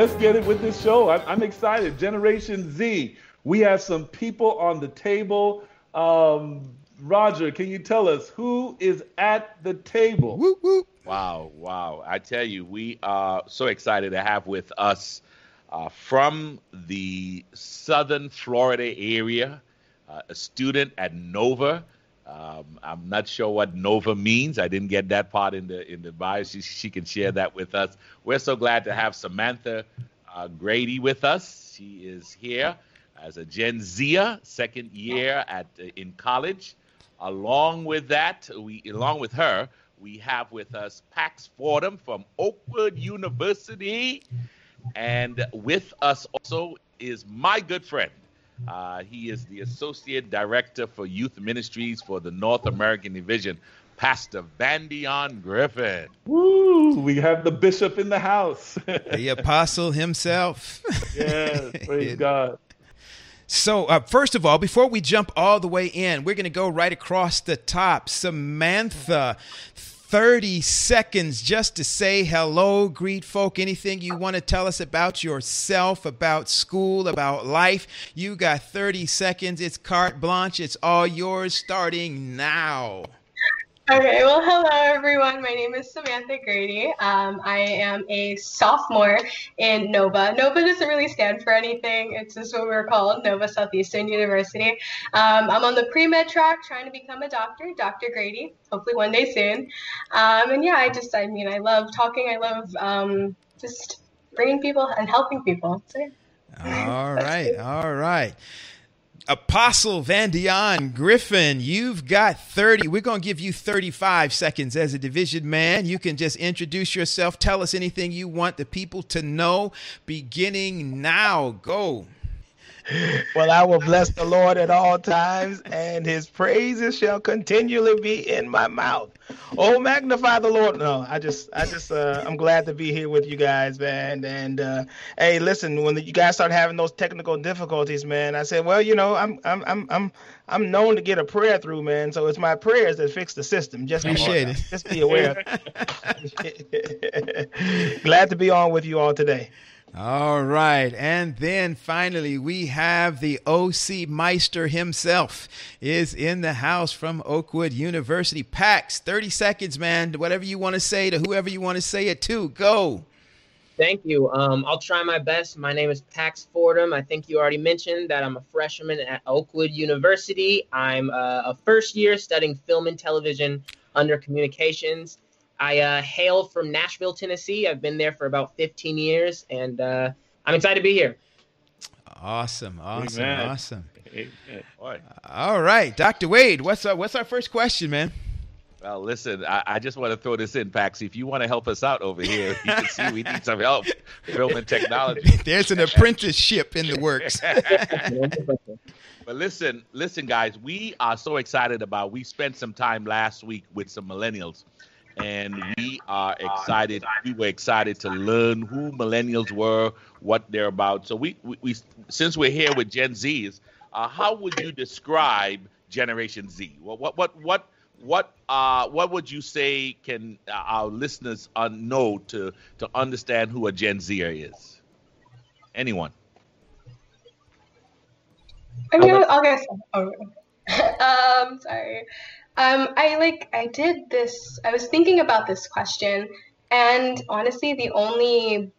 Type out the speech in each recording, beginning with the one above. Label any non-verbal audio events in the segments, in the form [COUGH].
let's get it with this show. I'm, I'm excited. Generation Z. We have some people on the table. Um, Roger, can you tell us who is at the table? Woo, woo. Wow, wow. I tell you, we are so excited to have with us uh, from the southern Florida area uh, a student at Nova. Um, I'm not sure what Nova means. I didn't get that part in the in the bio. She, she can share that with us. We're so glad to have Samantha uh, Grady with us. She is here as a Gen Zia, second year at uh, in college. Along with that, we along with her, we have with us Pax Fordham from Oakwood University, and with us also is my good friend. Uh, he is the associate director for youth ministries for the North American division, Pastor Vandeon Griffin. Woo! We have the bishop in the house. [LAUGHS] the apostle himself. [LAUGHS] yes, praise [LAUGHS] God. So, uh, first of all, before we jump all the way in, we're going to go right across the top. Samantha, 30 seconds just to say hello, greet folk, anything you want to tell us about yourself, about school, about life. You got 30 seconds. It's carte blanche. It's all yours starting now. Okay, well, hello everyone. My name is Samantha Grady. Um, I am a sophomore in NOVA. NOVA doesn't really stand for anything, it's just what we're called Nova Southeastern University. Um, I'm on the pre med track trying to become a doctor, Dr. Grady, hopefully one day soon. Um, and yeah, I just, I mean, I love talking, I love um, just bringing people and helping people. So, yeah. All right, all right. Apostle Vandeon Griffin, you've got 30. We're going to give you 35 seconds as a division man. You can just introduce yourself, tell us anything you want the people to know, beginning now. Go. Well, I will bless the Lord at all times, and his praises shall continually be in my mouth. Oh, magnify the Lord. No, I just, I just, uh, I'm glad to be here with you guys, man. And uh, hey, listen, when you guys start having those technical difficulties, man, I said, well, you know, I'm, I'm, I'm, I'm, I'm known to get a prayer through, man. So it's my prayers that fix the system. Just appreciate it. Just be aware. [LAUGHS] [LAUGHS] glad to be on with you all today. All right. And then finally, we have the OC Meister himself is in the house from Oakwood University. Pax, 30 seconds, man. Whatever you want to say to whoever you want to say it to, go. Thank you. Um, I'll try my best. My name is Pax Fordham. I think you already mentioned that I'm a freshman at Oakwood University. I'm uh, a first year studying film and television under communications. I uh, hail from Nashville, Tennessee. I've been there for about 15 years, and uh, I'm excited to be here. Awesome, awesome, Amen. awesome. Amen. All right, Dr. Wade, what's our, what's our first question, man? Well, listen, I, I, just want to throw this in, Paxi. If you want to help us out over here, you can see we need some help filming technology. [LAUGHS] There's an apprenticeship in the works. [LAUGHS] but listen, listen, guys, we are so excited about. We spent some time last week with some millennials and we are excited. We were excited to learn who millennials were, what they're about. So we, we, we since we're here with Gen Zs, uh, how would you describe Generation Z? What what what what what uh what would you say can uh, our listeners uh, know to to understand who a Gen Zer is? Anyone? I mean, I'll guess. Oh, [LAUGHS] um, sorry. Um, I like I did this. I was thinking about this question, and honestly, the only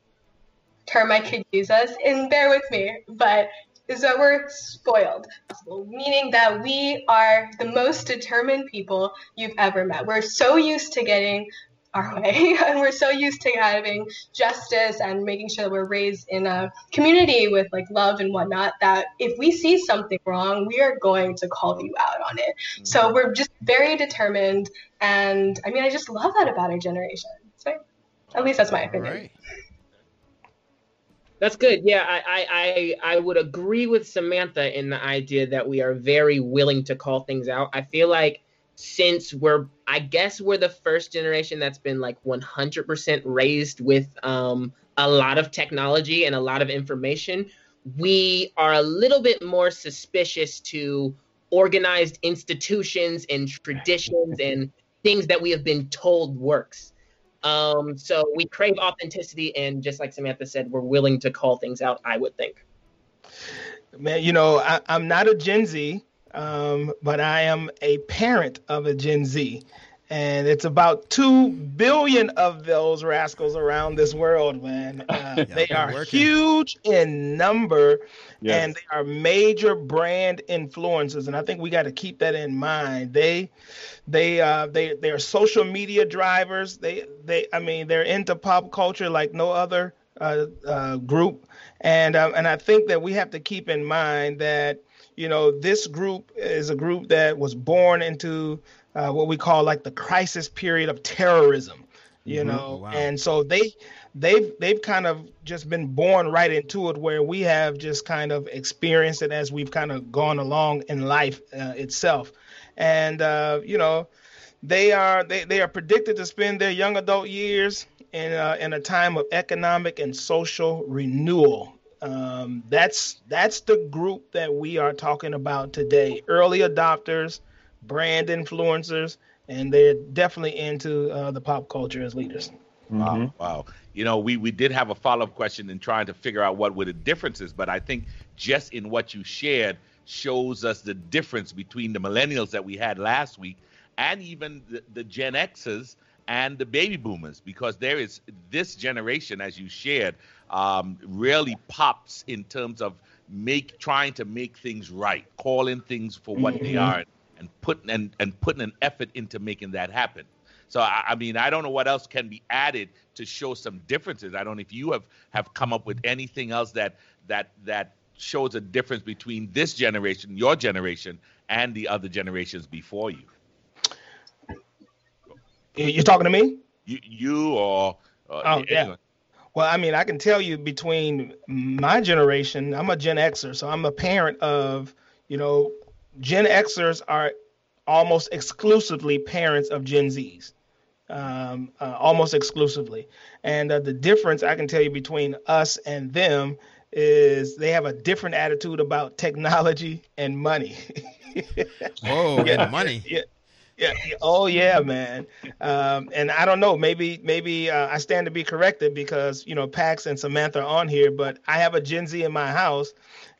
term I could use us, and bear with me, but is that we're spoiled, meaning that we are the most determined people you've ever met. We're so used to getting our [LAUGHS] way. and we're so used to having justice and making sure that we're raised in a community with like love and whatnot that if we see something wrong, we are going to call you out on it. Mm-hmm. So we're just very determined. And I mean, I just love that about our generation. So at least that's my opinion. Right. That's good. Yeah, I, I, I would agree with Samantha in the idea that we are very willing to call things out. I feel like since we're I guess we're the first generation that's been like 100% raised with um, a lot of technology and a lot of information, we are a little bit more suspicious to organized institutions and traditions [LAUGHS] and things that we have been told works. Um, so we crave authenticity, and just like Samantha said, we're willing to call things out. I would think. Man, you know, I, am not a Gen Z, um, but I am a parent of a Gen Z. And it's about 2 billion of those rascals around this world, man. [LAUGHS] Uh, yeah, they are working. huge in number yes. and they are major brand influencers. And I think we got to keep that in mind. They, they, uh, they, they are social media drivers. They, they, I mean, they're into pop culture like no other uh, uh, group, and um, and I think that we have to keep in mind that you know this group is a group that was born into uh, what we call like the crisis period of terrorism, you mm-hmm. know, wow. and so they they've they've kind of just been born right into it where we have just kind of experienced it as we've kind of gone along in life uh, itself and uh, you know they are they, they are predicted to spend their young adult years in uh, in a time of economic and social renewal. Um, that's that's the group that we are talking about today. Early adopters, brand influencers, and they're definitely into uh, the pop culture as leaders. Wow, mm-hmm. wow. You know, we we did have a follow up question in trying to figure out what were the differences, but I think just in what you shared shows us the difference between the millennials that we had last week and even the, the Gen Xers and the baby boomers because there is this generation, as you shared, um, really pops in terms of make trying to make things right, calling things for what mm-hmm. they are, and putting and, and putting an effort into making that happen. So I, I, mean, I don't know what else can be added to show some differences. I don't know if you have have come up with anything else that that that shows a difference between this generation, your generation, and the other generations before you. You're talking to me? You, you or uh, oh yeah. Well, I mean, I can tell you between my generation, I'm a Gen Xer, so I'm a parent of, you know, Gen Xers are almost exclusively parents of Gen Zs, um, uh, almost exclusively. And uh, the difference I can tell you between us and them is they have a different attitude about technology and money. [LAUGHS] oh, yeah, money. Yeah, yeah. Oh yeah, man. Um, and I don't know. Maybe maybe uh, I stand to be corrected because you know Pax and Samantha are on here, but I have a Gen Z in my house,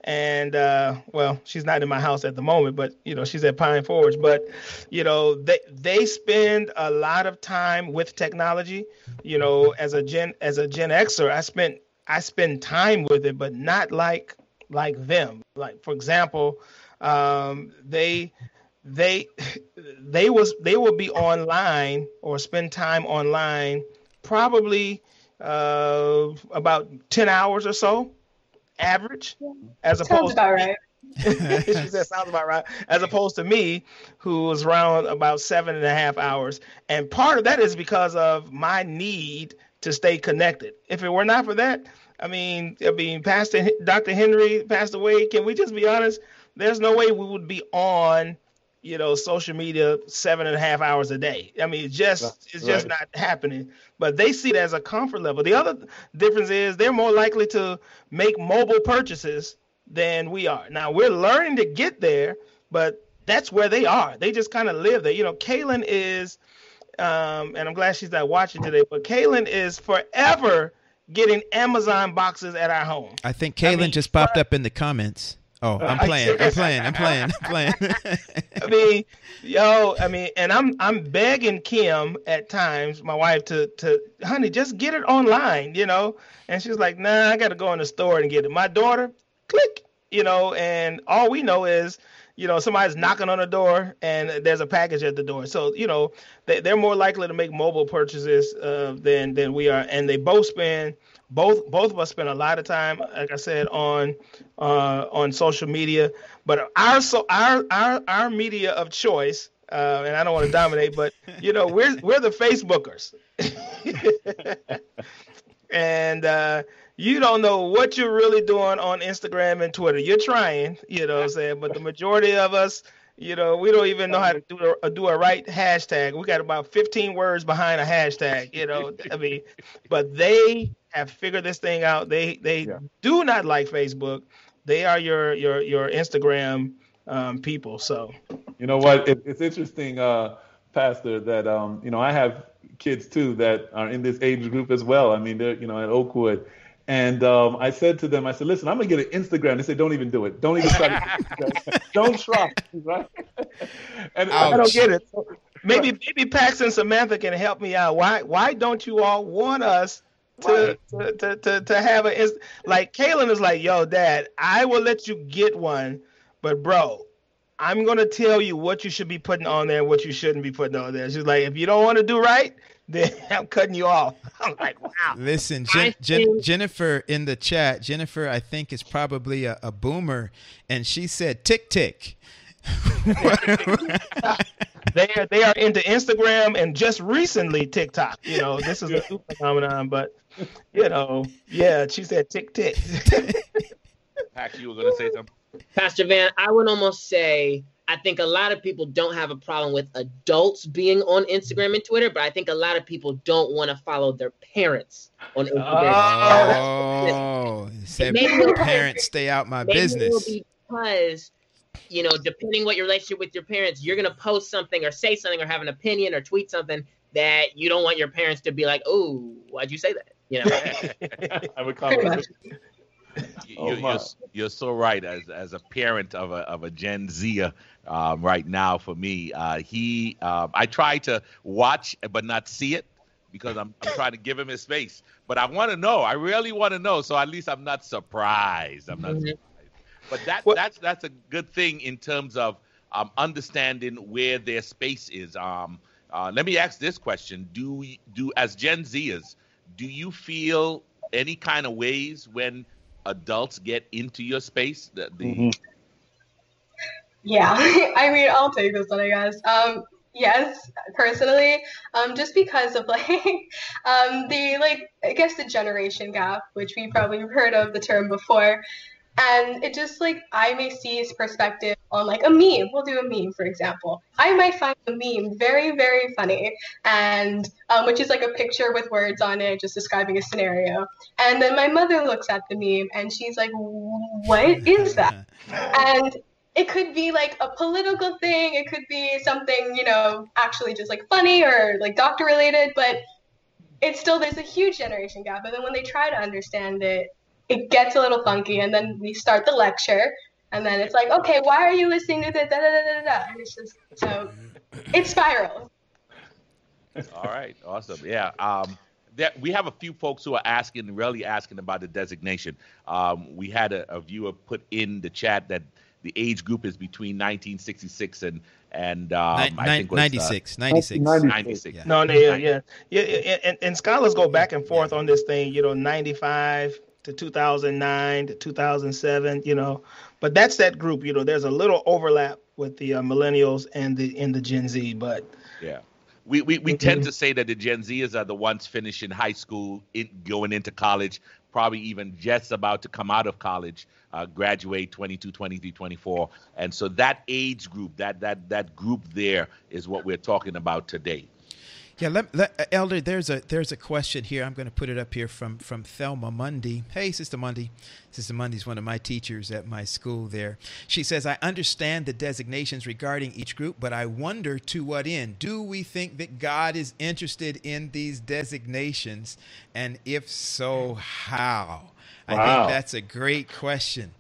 and uh, well, she's not in my house at the moment, but you know she's at Pine Forge. But you know they they spend a lot of time with technology. You know, as a Gen as a Gen Xer, I spent I spend time with it, but not like like them. Like for example, um, they they they was they will be online or spend time online probably uh, about 10 hours or so average as sounds opposed about right. [LAUGHS] She said sounds about right. As opposed to me who was around about seven and a half hours. And part of that is because of my need to stay connected. If it were not for that i mean i mean pastor dr henry passed away. Can we just be honest? There's no way we would be on you know, social media seven and a half hours a day. I mean, it's just it's just right. not happening. But they see it as a comfort level. The other difference is they're more likely to make mobile purchases than we are. Now we're learning to get there, but that's where they are. They just kind of live there. You know, Kaylin is, um, and I'm glad she's not watching today. But Kaylin is forever getting Amazon boxes at our home. I think Kaylin I mean, just popped up in the comments. Oh, I'm playing. I'm playing. I'm playing. I'm playing. [LAUGHS] I mean, yo, I mean, and I'm I'm begging Kim at times, my wife, to to honey, just get it online, you know. And she's like, Nah, I got to go in the store and get it. My daughter, click, you know, and all we know is, you know, somebody's knocking on the door and there's a package at the door. So you know, they, they're more likely to make mobile purchases uh, than than we are, and they both spend both both of us spend a lot of time, like I said, on uh, on social media. But our so our our our media of choice, uh, and I don't want to [LAUGHS] dominate, but you know, we're we're the Facebookers, [LAUGHS] and uh, you don't know what you're really doing on Instagram and Twitter. You're trying, you know, what I'm saying, but the majority of us you know, we don't even know how to do a, do a right hashtag. We got about 15 words behind a hashtag, you know. I mean, but they have figured this thing out. They they yeah. do not like Facebook. They are your your your Instagram um, people. So, you know what? It, it's interesting, uh, Pastor, that um, you know I have kids too that are in this age group as well. I mean, they're you know at Oakwood, and um, I said to them, I said, listen, I'm gonna get an Instagram. They said, don't even do it. Don't even try. To, [LAUGHS] don't try. Right? [LAUGHS] and Ouch. I don't get it. Maybe maybe Pax and Samantha can help me out. Why why don't you all want us? To, to, to, to, to have a like Kaylin is like, yo, dad, I will let you get one, but bro, I'm gonna tell you what you should be putting on there and what you shouldn't be putting on there. She's like, if you don't want to do right, [LAUGHS] then I'm cutting you off. [LAUGHS] I'm like, wow. Listen, Jen, Jen, Jennifer in the chat, Jennifer, I think is probably a, a boomer, and she said tick tick. [LAUGHS] they are they are into Instagram and just recently TikTok. You know, this is a new phenomenon, but you know, yeah, she said tick tick. [LAUGHS] Pax, you were gonna say something. Pastor Van, I would almost say I think a lot of people don't have a problem with adults being on Instagram and Twitter, but I think a lot of people don't want to follow their parents on Instagram. Oh, oh said parents stay out my business. Because you know, depending what your relationship with your parents, you're gonna post something or say something or have an opinion or tweet something that you don't want your parents to be like, "Oh, why'd you say that?" You [LAUGHS] know. I would call it you, oh, you're, you're, so right. As as a parent of a of a Gen Zer um, right now, for me, uh, he um, I try to watch but not see it because I'm, I'm trying to give him his space. But I want to know. I really want to know. So at least I'm not surprised. I'm not. Mm-hmm. Surprised. But that what? that's that's a good thing in terms of um, understanding where their space is. Um, uh, let me ask this question: Do do as Gen Zers, do you feel any kind of ways when adults get into your space? The, the... Mm-hmm. Yeah, [LAUGHS] I mean, I'll take this one, I guess. Um, yes, personally, um, just because of [LAUGHS] like um, the like I guess the generation gap, which we probably heard of the term before and it just like I may see his perspective on like a meme. We'll do a meme, for example. I might find the meme very, very funny, and um, which is like a picture with words on it, just describing a scenario. And then my mother looks at the meme and she's like, "What is that?" [LAUGHS] and it could be like a political thing. It could be something you know actually just like funny or like doctor related, but it's still there's a huge generation gap. And then when they try to understand it, it gets a little funky, and then we start the lecture, and then it's like, okay, why are you listening to this? Da, da, da, da, da, And it's just so it spirals. All right, awesome. Yeah. Um, that we have a few folks who are asking, really asking about the designation. Um, we had a, a, viewer put in the chat that the age group is between 1966 and and um, Nin- I think was, 96, uh, 96, 96. Yeah. No, no, yeah, yeah, yeah, and, and scholars go back and forth on this thing. You know, 95 to 2009 to 2007, you know. But that's that group, you know. There's a little overlap with the uh, millennials and the in the Gen Z, but yeah. We, we, we mm-hmm. tend to say that the Gen Zers are the ones finishing high school, in, going into college, probably even just about to come out of college, uh, graduate 22, 23, 24. And so that age group, that, that, that group there is what we're talking about today. Yeah, let, let, uh, Elder, there's a there's a question here. I'm going to put it up here from from Thelma Mundy. Hey, Sister Mundy. Sister Mundy's one of my teachers at my school there. She says, I understand the designations regarding each group, but I wonder to what end. Do we think that God is interested in these designations? And if so, how? Wow. I think that's a great question.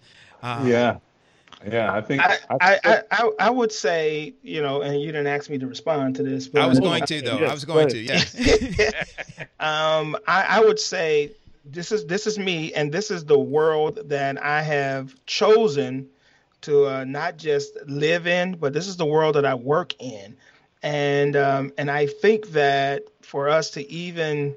Um, yeah. Yeah, I think I I, I, I, I, would say, you know, and you didn't ask me to respond to this, but I was going to though. Yes, I was going to, yeah. [LAUGHS] um, I, I would say this is this is me, and this is the world that I have chosen to uh, not just live in, but this is the world that I work in, and um, and I think that for us to even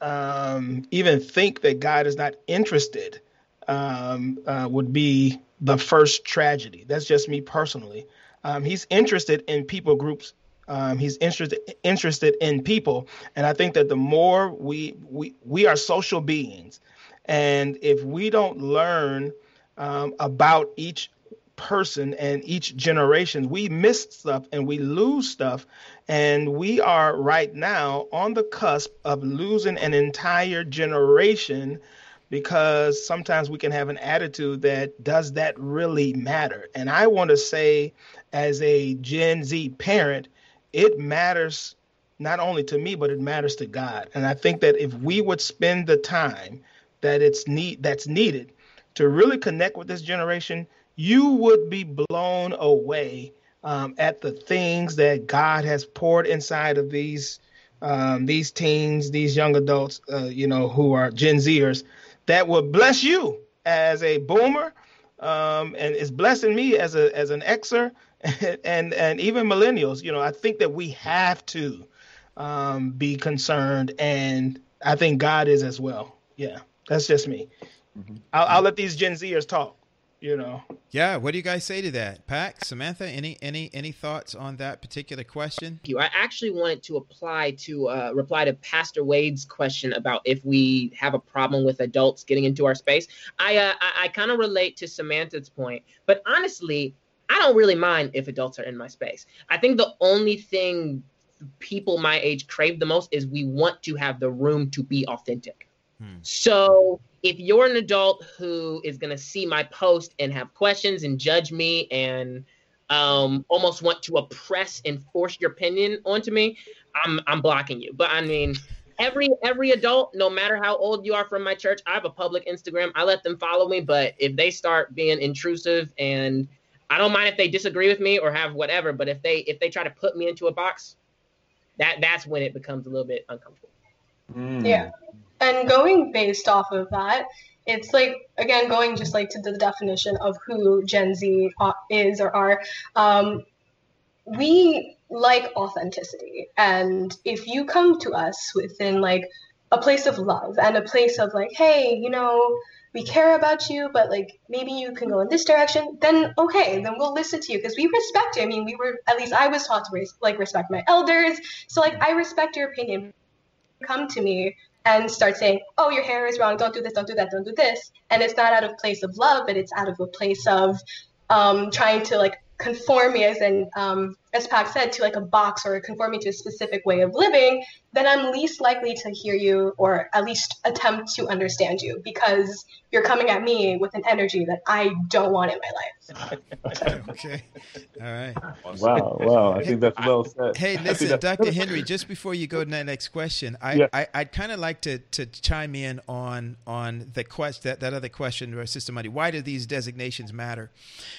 um, even think that God is not interested um, uh, would be the first tragedy. That's just me personally. Um, he's interested in people groups. Um, he's interested interested in people, and I think that the more we we we are social beings, and if we don't learn um, about each person and each generation, we miss stuff and we lose stuff, and we are right now on the cusp of losing an entire generation because sometimes we can have an attitude that does that really matter? And I want to say, as a Gen Z parent, it matters not only to me, but it matters to God. And I think that if we would spend the time that it's need that's needed to really connect with this generation, you would be blown away um, at the things that God has poured inside of these um, these teens, these young adults, uh, you know, who are Gen Zers, that will bless you as a boomer, um, and is blessing me as a as an Xer, [LAUGHS] and and even millennials. You know, I think that we have to um, be concerned, and I think God is as well. Yeah, that's just me. Mm-hmm. I'll, I'll let these Gen Zers talk you know. Yeah, what do you guys say to that, Pack, Samantha? Any any any thoughts on that particular question? Thank you. I actually wanted to apply to uh, reply to Pastor Wade's question about if we have a problem with adults getting into our space. I uh, I, I kind of relate to Samantha's point, but honestly, I don't really mind if adults are in my space. I think the only thing people my age crave the most is we want to have the room to be authentic. Hmm. So if you're an adult who is going to see my post and have questions and judge me and um, almost want to oppress and force your opinion onto me, I'm I'm blocking you. But I mean, every every adult, no matter how old you are from my church, I have a public Instagram. I let them follow me, but if they start being intrusive and I don't mind if they disagree with me or have whatever, but if they if they try to put me into a box, that that's when it becomes a little bit uncomfortable. Mm. Yeah. And going based off of that, it's like again going just like to the definition of who Gen Z is or are. Um, we like authenticity, and if you come to us within like a place of love and a place of like, hey, you know, we care about you, but like maybe you can go in this direction, then okay, then we'll listen to you because we respect you. I mean, we were at least I was taught to res- like respect my elders, so like I respect your opinion. Come to me and start saying, "Oh, your hair is wrong. Don't do this. Don't do that. Don't do this." And it's not out of place of love, but it's out of a place of um, trying to like conform me, as in um, as Pac said, to like a box or conforming to a specific way of living, then I'm least likely to hear you or at least attempt to understand you because you're coming at me with an energy that I don't want in my life. [LAUGHS] okay. All right. Wow. Wow. I think that's well said. Hey, listen, Dr. Henry, just before you go to that next question, I, yeah. I, would kind of like to, to chime in on on the quest that, that other question, Sister Mundy. Why do these designations matter?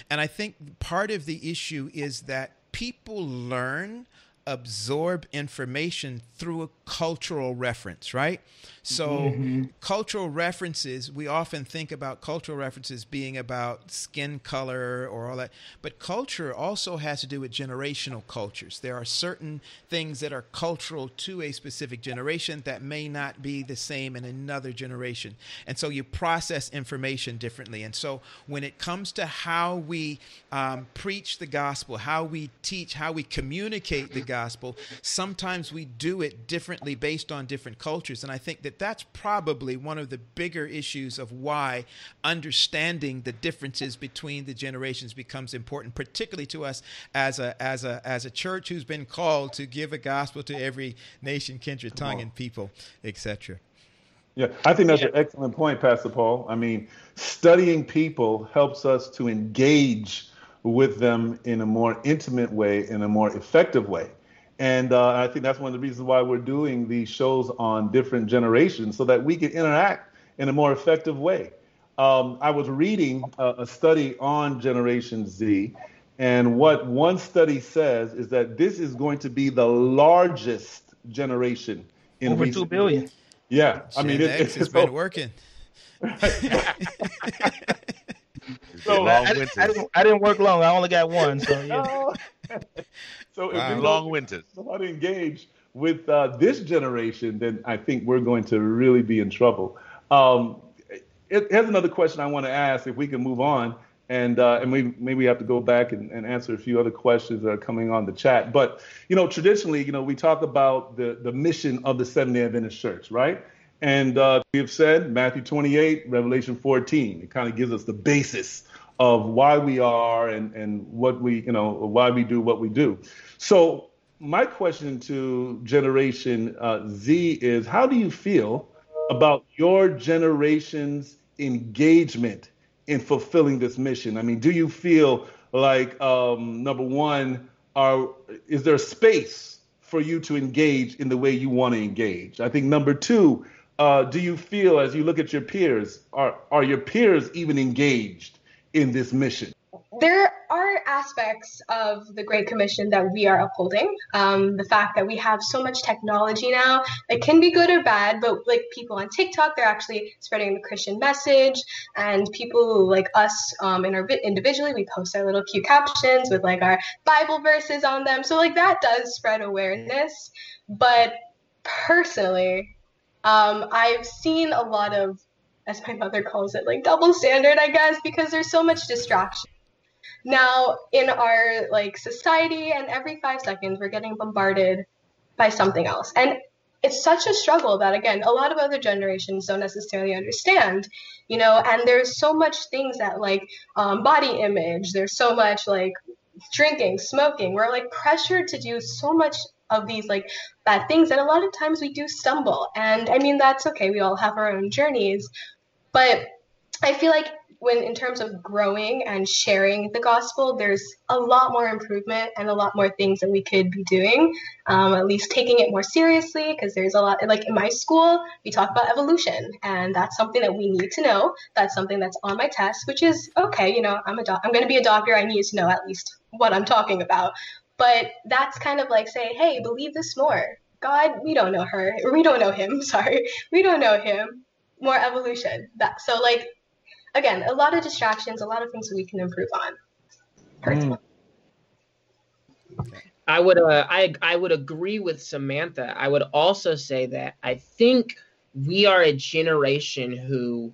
And I think part of the issue is that people learn absorb information through a cultural reference, right? So, mm-hmm. cultural references, we often think about cultural references being about skin color or all that, but culture also has to do with generational cultures. There are certain things that are cultural to a specific generation that may not be the same in another generation. And so, you process information differently. And so, when it comes to how we um, preach the gospel, how we teach, how we communicate the gospel, sometimes we do it differently based on different cultures. And I think that that's probably one of the bigger issues of why understanding the differences between the generations becomes important, particularly to us as a as a as a church who's been called to give a gospel to every nation, kindred, tongue, and people, etc. Yeah, I think that's yeah. an excellent point, Pastor Paul. I mean, studying people helps us to engage with them in a more intimate way, in a more effective way. And uh, I think that's one of the reasons why we're doing these shows on different generations so that we can interact in a more effective way. Um, I was reading a, a, study on Generation Z, and what one study says is that this is going to be the largest generation in over two billion. Years. Yeah, I mean, it, it's, [LAUGHS] [LAUGHS] it's been working. so I, I, didn't, I, didn't, I, didn't, work long. I only got one. So [LAUGHS] yeah. So wow. if we long winters. How to engage with uh, this generation, then I think we're going to really be in trouble. Um, it, here's another question I want to ask. If we can move on, and uh, and we maybe have to go back and, and, answer a few other questions that are coming on the chat. But you know, traditionally, you know, we talk about the the mission of the Seventh Day Adventist Church, right? And uh, we have said Matthew 28, Revelation 14. It kind of gives us the basis of why we are and and what we you know why we do what we do. So my question to Generation uh, Z is: How do you feel about your generation's engagement in fulfilling this mission? I mean, do you feel like um, number one, are is there space for you to engage in the way you want to engage? I think number two, uh, do you feel as you look at your peers, are are your peers even engaged in this mission? there are aspects of the Great Commission that we are upholding. Um, the fact that we have so much technology now, it can be good or bad, but like people on TikTok, they're actually spreading the Christian message, and people like us um, in our individually, we post our little cute captions with like our Bible verses on them. So like that does spread awareness. But personally, um, I've seen a lot of as my mother calls it, like double standard, I guess, because there's so much distraction now, in our like society, and every five seconds, we're getting bombarded by something else, and it's such a struggle that again, a lot of other generations don't necessarily understand, you know. And there's so much things that like um, body image. There's so much like drinking, smoking. We're like pressured to do so much of these like bad things that a lot of times we do stumble and i mean that's okay we all have our own journeys but i feel like when in terms of growing and sharing the gospel, there's a lot more improvement and a lot more things that we could be doing. Um, at least taking it more seriously, because there's a lot. Like in my school, we talk about evolution, and that's something that we need to know. That's something that's on my test, which is okay. You know, I'm a doc- I'm going to be a doctor. I need to know at least what I'm talking about. But that's kind of like saying, hey, believe this more. God, we don't know her. We don't know him. [LAUGHS] Sorry, we don't know him. More evolution. That so like again, a lot of distractions, a lot of things that we can improve on. Personally. Mm. I would uh, I I would agree with Samantha. I would also say that I think we are a generation who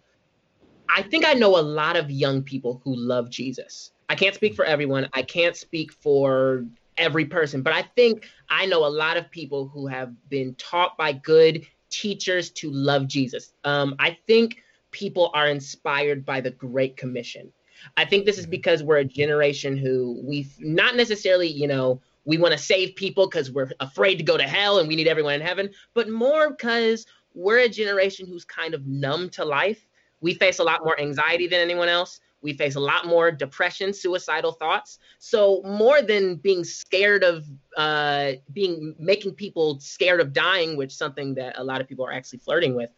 I think I know a lot of young people who love Jesus. I can't speak for everyone. I can't speak for every person, but I think I know a lot of people who have been taught by good teachers to love Jesus. Um, I think people are inspired by the Great Commission. I think this is mm-hmm. because we're a generation who we've not necessarily, you know, we want to save people because we're afraid to go to hell and we need everyone in heaven, but more because we're a generation who's kind of numb to life. We face a lot more anxiety than anyone else. We face a lot more depression, suicidal thoughts. So more than being scared of uh, being making people scared of dying, which is something that a lot of people are actually flirting with.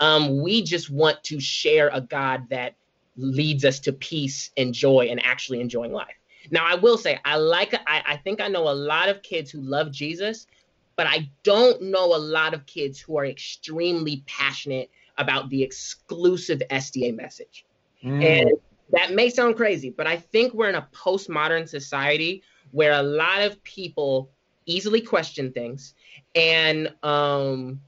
Um, we just want to share a God that leads us to peace and joy and actually enjoying life. Now, I will say, I like, I, I think I know a lot of kids who love Jesus, but I don't know a lot of kids who are extremely passionate about the exclusive SDA message. Mm. And that may sound crazy, but I think we're in a postmodern society where a lot of people easily question things and um,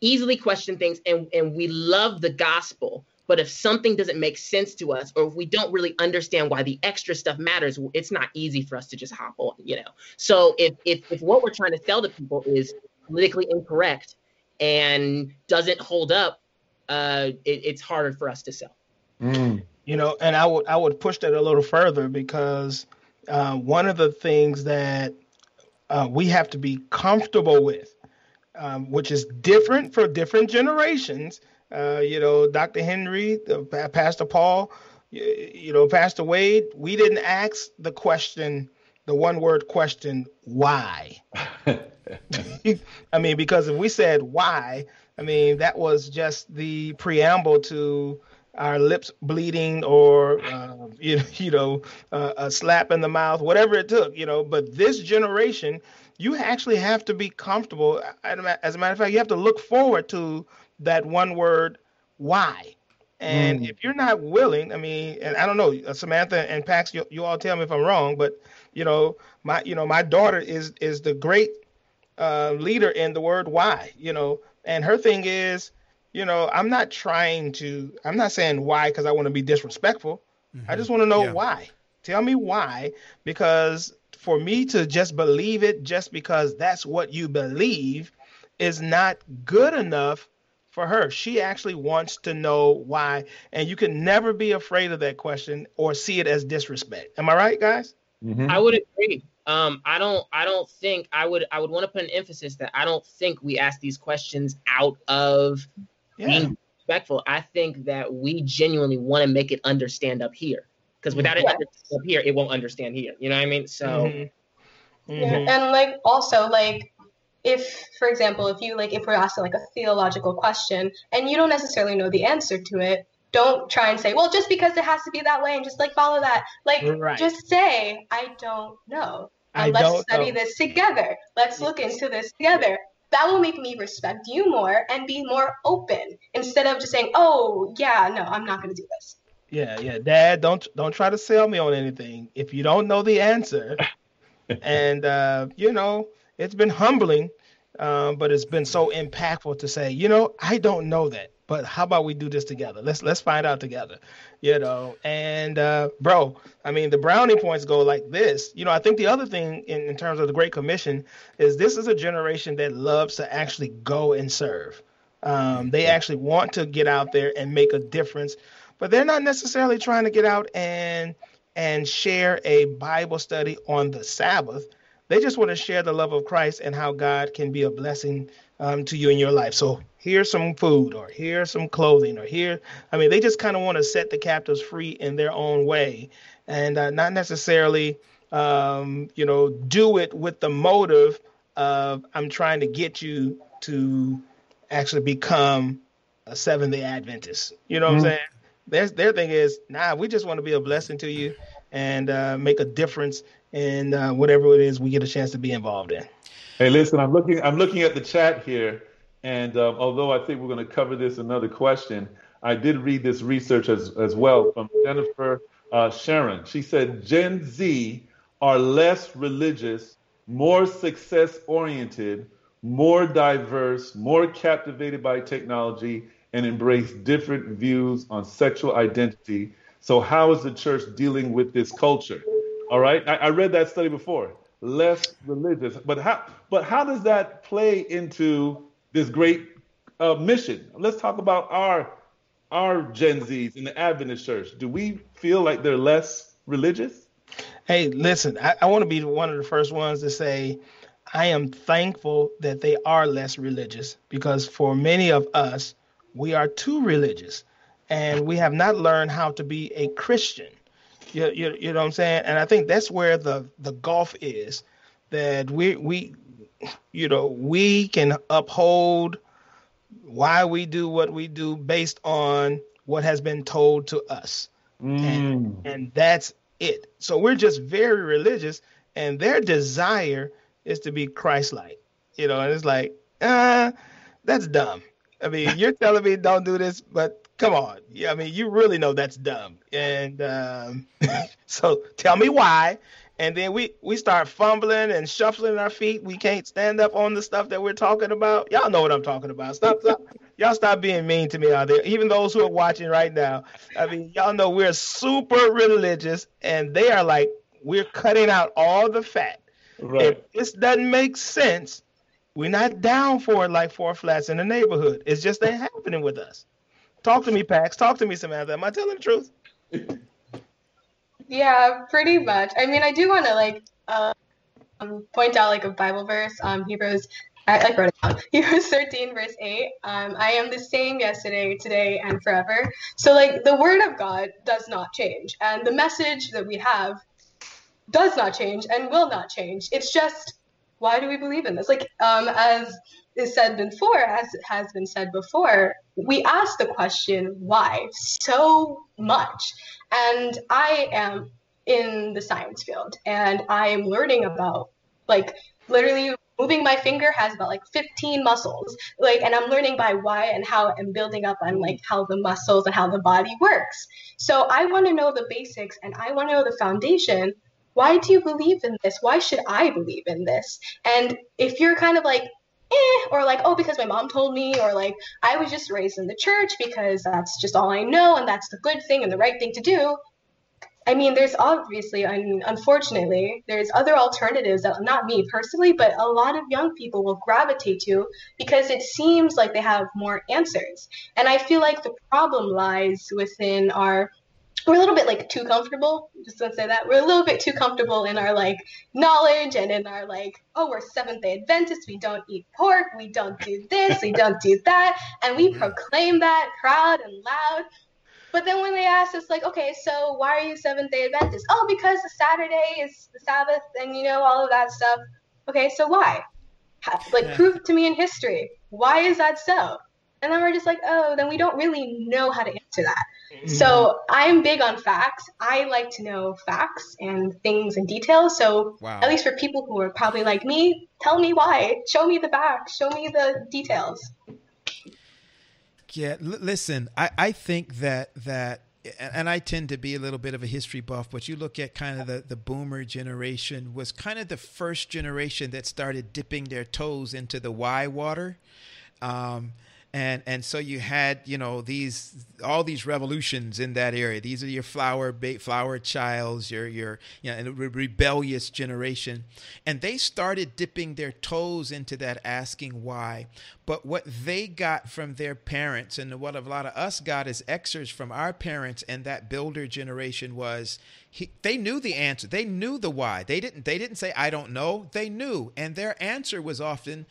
easily question things and, and we love the gospel but if something doesn't make sense to us or if we don't really understand why the extra stuff matters it's not easy for us to just hop on you know so if if, if what we're trying to sell to people is politically incorrect and doesn't hold up uh it, it's harder for us to sell mm. You know and i would i would push that a little further because uh, one of the things that uh, we have to be comfortable with um, which is different for different generations. Uh, you know, Dr. Henry, Pastor Paul, you know, Pastor Wade, we didn't ask the question, the one word question, why? [LAUGHS] I mean, because if we said why, I mean, that was just the preamble to our lips bleeding or, uh, [LAUGHS] you, you know, uh, a slap in the mouth, whatever it took, you know. But this generation, you actually have to be comfortable. As a matter of fact, you have to look forward to that one word, why. And mm. if you're not willing, I mean, and I don't know, uh, Samantha and Pax, you, you, all tell me if I'm wrong, but you know, my you know, my daughter is is the great uh, leader in the word why. You know, and her thing is, you know, I'm not trying to, I'm not saying why because I want to be disrespectful. Mm-hmm. I just want to know yeah. why. Tell me why, because for me to just believe it just because that's what you believe is not good enough for her. She actually wants to know why, and you can never be afraid of that question or see it as disrespect. Am I right, guys? Mm-hmm. I would agree. Um, I don't. I don't think I would. I would want to put an emphasis that I don't think we ask these questions out of yeah. being respectful. I think that we genuinely want to make it understand up here because without it up here, it won't understand here. You know what I mean? So. Mm-hmm. Mm-hmm. Yeah, and like also like if for example if you like if we're asking like a theological question and you don't necessarily know the answer to it don't try and say well just because it has to be that way and just like follow that like Right. just say i don't know I let's study know. this together let's look into this together that will make me respect you more and be more open instead of just saying oh yeah no i'm not going to do this. Yeah, yeah, Dad, don't don't try to sell me on anything. If you don't know the answer. [LAUGHS] and uh, you know, it's been humbling, um, but it's been so impactful to say, you know, I don't know that, but how about we do this together? Let's let's find out together, you know. And uh, bro, I mean, the brownie points go like this. You know, I think the other thing in, in terms of the Great Commission is this is a generation that loves to actually go and serve. Um, they actually want to get out there and make a difference, but they're not necessarily trying to get out and and share a Bible study on the Sabbath. They just want to share the love of Christ and how God can be a blessing um, to you in your life. So here's some food, or here's some clothing, or here. I mean, they just kind of want to set the captives free in their own way, and uh, not necessarily, um, you know, do it with the motive of I'm trying to get you to actually become a Seventh Day Adventist. You know what I'm saying? Their their thing is, nah, we just want to be a blessing to you and uh, make a difference in uh, whatever it is we get a chance to be involved in. Hey, listen, I'm looking. I'm looking at the chat here, and um, although I think we're going to cover this another question, I did read this research as as well from Jennifer uh, Sharon. She said Gen Z are less religious, more success oriented, more diverse, more captivated by technology, and embrace different views on sexual identity. So, how is the church dealing with this culture? All right, I, I read that study before. Less religious, but how? But how does that play into this great uh, mission? Let's talk about our our Gen Zs in the Adventist church. Do we feel like they're less religious? Hey, listen, I, I want to be one of the first ones to say I am thankful that they are less religious because for many of us, we are too religious and we have not learned how to be a Christian. You, you, you know what I'm saying? And I think that's where the, the gulf is that we, we, you know, we can uphold why we do what we do based on what has been told to us. And, and that's it. So we're just very religious, and their desire is to be Christ-like. You know, and it's like, uh, that's dumb. I mean, you're [LAUGHS] telling me don't do this, but come on. Yeah, I mean, you really know that's dumb. And um, [LAUGHS] so tell me why. And then we we start fumbling and shuffling our feet. We can't stand up on the stuff that we're talking about. Y'all know what I'm talking about. Stop, stop. [LAUGHS] Y'all stop being mean to me out there. Even those who are watching right now. I mean, y'all know we're super religious, and they are like, we're cutting out all the fat. Right. If this doesn't make sense, we're not down for it like four flats in the neighborhood. It's just ain't happening with us. Talk to me, Pax. Talk to me, Samantha. Am I telling the truth? [LAUGHS] Yeah, pretty much. I mean, I do want to like um, point out like a Bible verse, um, Hebrews. I like wrote it down. [LAUGHS] Hebrews 13 verse 8. Um, I am the same yesterday, today, and forever. So like the word of God does not change, and the message that we have does not change and will not change. It's just why do we believe in this? Like um, as is said before, as it has been said before, we ask the question why so much. And I am in the science field and I am learning about like literally moving my finger has about like 15 muscles like and i'm learning by why and how and building up on like how the muscles and how the body works. So i want to know the basics and i want to know the foundation. Why do you believe in this? Why should i believe in this? And if you're kind of like eh, or like, oh, because my mom told me, or like, I was just raised in the church because that's just all I know and that's the good thing and the right thing to do. I mean, there's obviously, un- unfortunately, there's other alternatives that not me personally, but a lot of young people will gravitate to because it seems like they have more answers. And I feel like the problem lies within our we're a little bit like too comfortable. Just gonna say that we're a little bit too comfortable in our like knowledge and in our like, oh, we're Seventh Day Adventists. We don't eat pork. We don't do this. we don't do that, and we proclaim that proud and loud. But then when they ask us like, okay, so why are you Seventh Day Adventist? Oh, because the Saturday is the Sabbath, and you know all of that stuff. Okay, so why? like prove to me in history why is that so and then we're just like oh then we don't really know how to answer that. So i'm big on facts. I like to know facts and things and details so wow. at least for people who are probably like me tell me why. Show me the back show me the details. Yeah l- listen i i think that that and I tend to be a little bit of a history buff, but you look at kind of the, the boomer generation was kind of the first generation that started dipping their toes into the why water. Um, and and so you had you know these all these revolutions in that area. These are your flower flower childs, your your you know rebellious generation, and they started dipping their toes into that, asking why. But what they got from their parents, and what a lot of us got as exers from our parents and that builder generation was, he, they knew the answer. They knew the why. They didn't. They didn't say I don't know. They knew, and their answer was often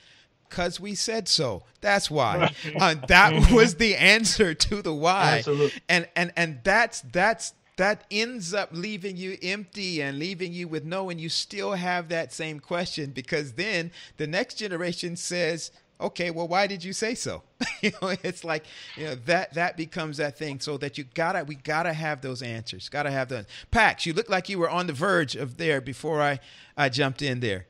because we said so. That's why. Uh, that [LAUGHS] was the answer to the why. Absolutely. And and and that's that's that ends up leaving you empty and leaving you with no and you still have that same question because then the next generation says okay well why did you say so [LAUGHS] you know it's like you know that that becomes that thing so that you gotta we gotta have those answers gotta have those pax you look like you were on the verge of there before i i jumped in there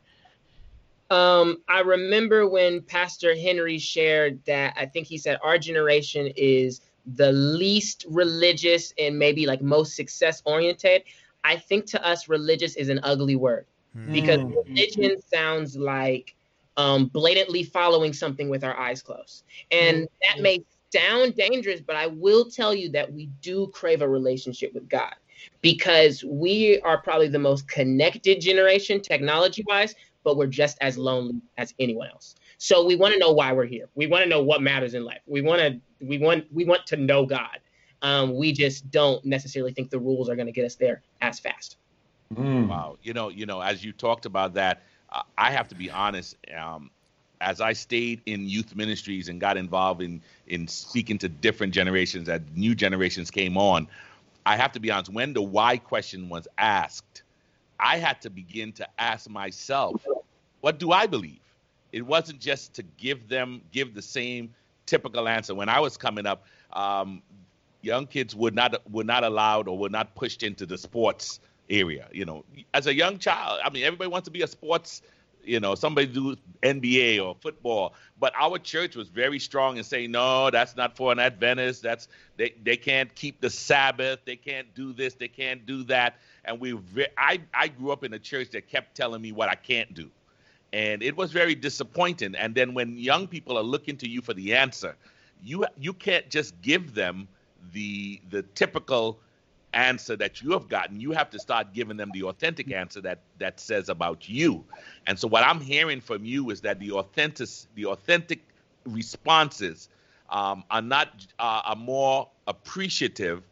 um, I remember when Pastor Henry shared that I think he said our generation is the least religious and maybe like most success oriented. I think to us, religious is an ugly word mm. because religion sounds like um, blatantly following something with our eyes closed. And that may sound dangerous, but I will tell you that we do crave a relationship with God because we are probably the most connected generation technology wise, but we're just as lonely as anyone else. So we want to know why we're here. We want to know what matters in life. We want to we want we want to know God. Um, we just don't necessarily think the rules are going to get us there as fast. Mm. Wow, you know, you know, as you talked about that, uh, I have to be honest. Um, as I stayed in youth ministries and got involved in in speaking to different generations, as new generations came on, I have to be honest. When the why question was asked, I had to begin to ask myself, what do I believe? It wasn't just to give them give the same typical answer. When I was coming up, um, young kids would not would not allowed or were not pushed into the sports area. You know, as a young child, I mean, everybody wants to be a sports. You know, somebody do NBA or football, but our church was very strong in saying, no, that's not for an Adventist. That's they they can't keep the Sabbath. They can't do this. They can't do that and we I I grew up in a church that kept telling me what I can't do, and it was very disappointing. And then when young people are looking to you for the answer, you you can't just give them the the typical answer that you have gotten you have to start giving them the authentic answer that that says about you and so what i'm hearing from you is that the authentic the authentic responses um, are not uh, are more appreciative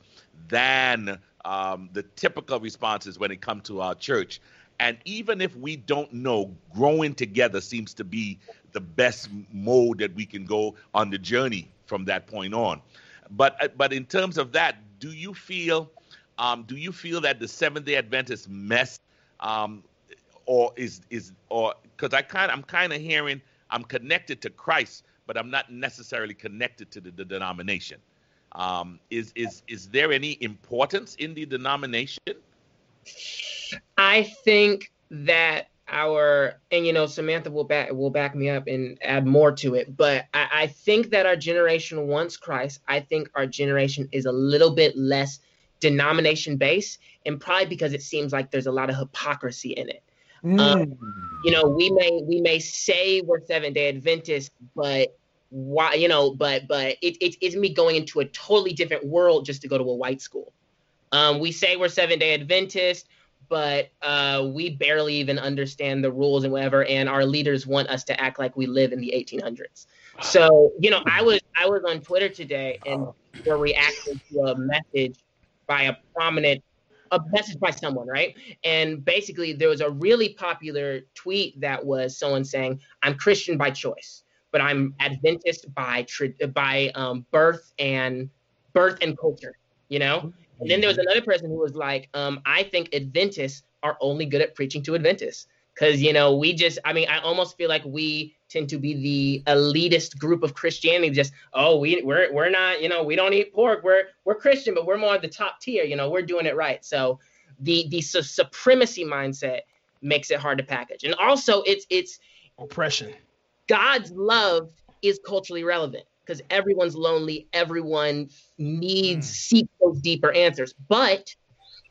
than um, the typical responses when it comes to our church. And even if we don't know, growing together seems to be the best mode that we can go on the journey from that point on. But uh, but in terms of that, do you feel um, do you feel that the Seventh Day Adventist mess, um, or is is or because I kind I'm kind of hearing I'm connected to Christ, but I'm not necessarily connected to the, the denomination. Um, is is is there any importance in the denomination? I think that our and you know Samantha will back will back me up and add more to it, but I, I think that our generation wants Christ. I think our generation is a little bit less denomination based, and probably because it seems like there's a lot of hypocrisy in it. Mm. Um, you know, we may we may say we're Seventh Day Adventists, but why you know but but it, it, it's me going into a totally different world just to go to a white school um, we say we're seven day adventist but uh, we barely even understand the rules and whatever and our leaders want us to act like we live in the 1800s so you know i was i was on twitter today and we're reacting to a message by a prominent a message by someone, right? And basically, there was a really popular tweet that was someone saying, "I'm Christian by choice." but I'm Adventist by by um, birth and birth and culture, you know. And then there was another person who was like, um, I think Adventists are only good at preaching to Adventists. because you know we just i mean i almost feel like we tend to be the elitist group of christianity. Just oh we we're, we're not you know we don't eat pork. We're we're christian but we're more the top tier. You know we're doing it right. So the the su- supremacy mindset makes it hard to package. And also it's it's oppression. God's love is culturally relevant because everyone's lonely everyone needs mm. seek those deeper answers but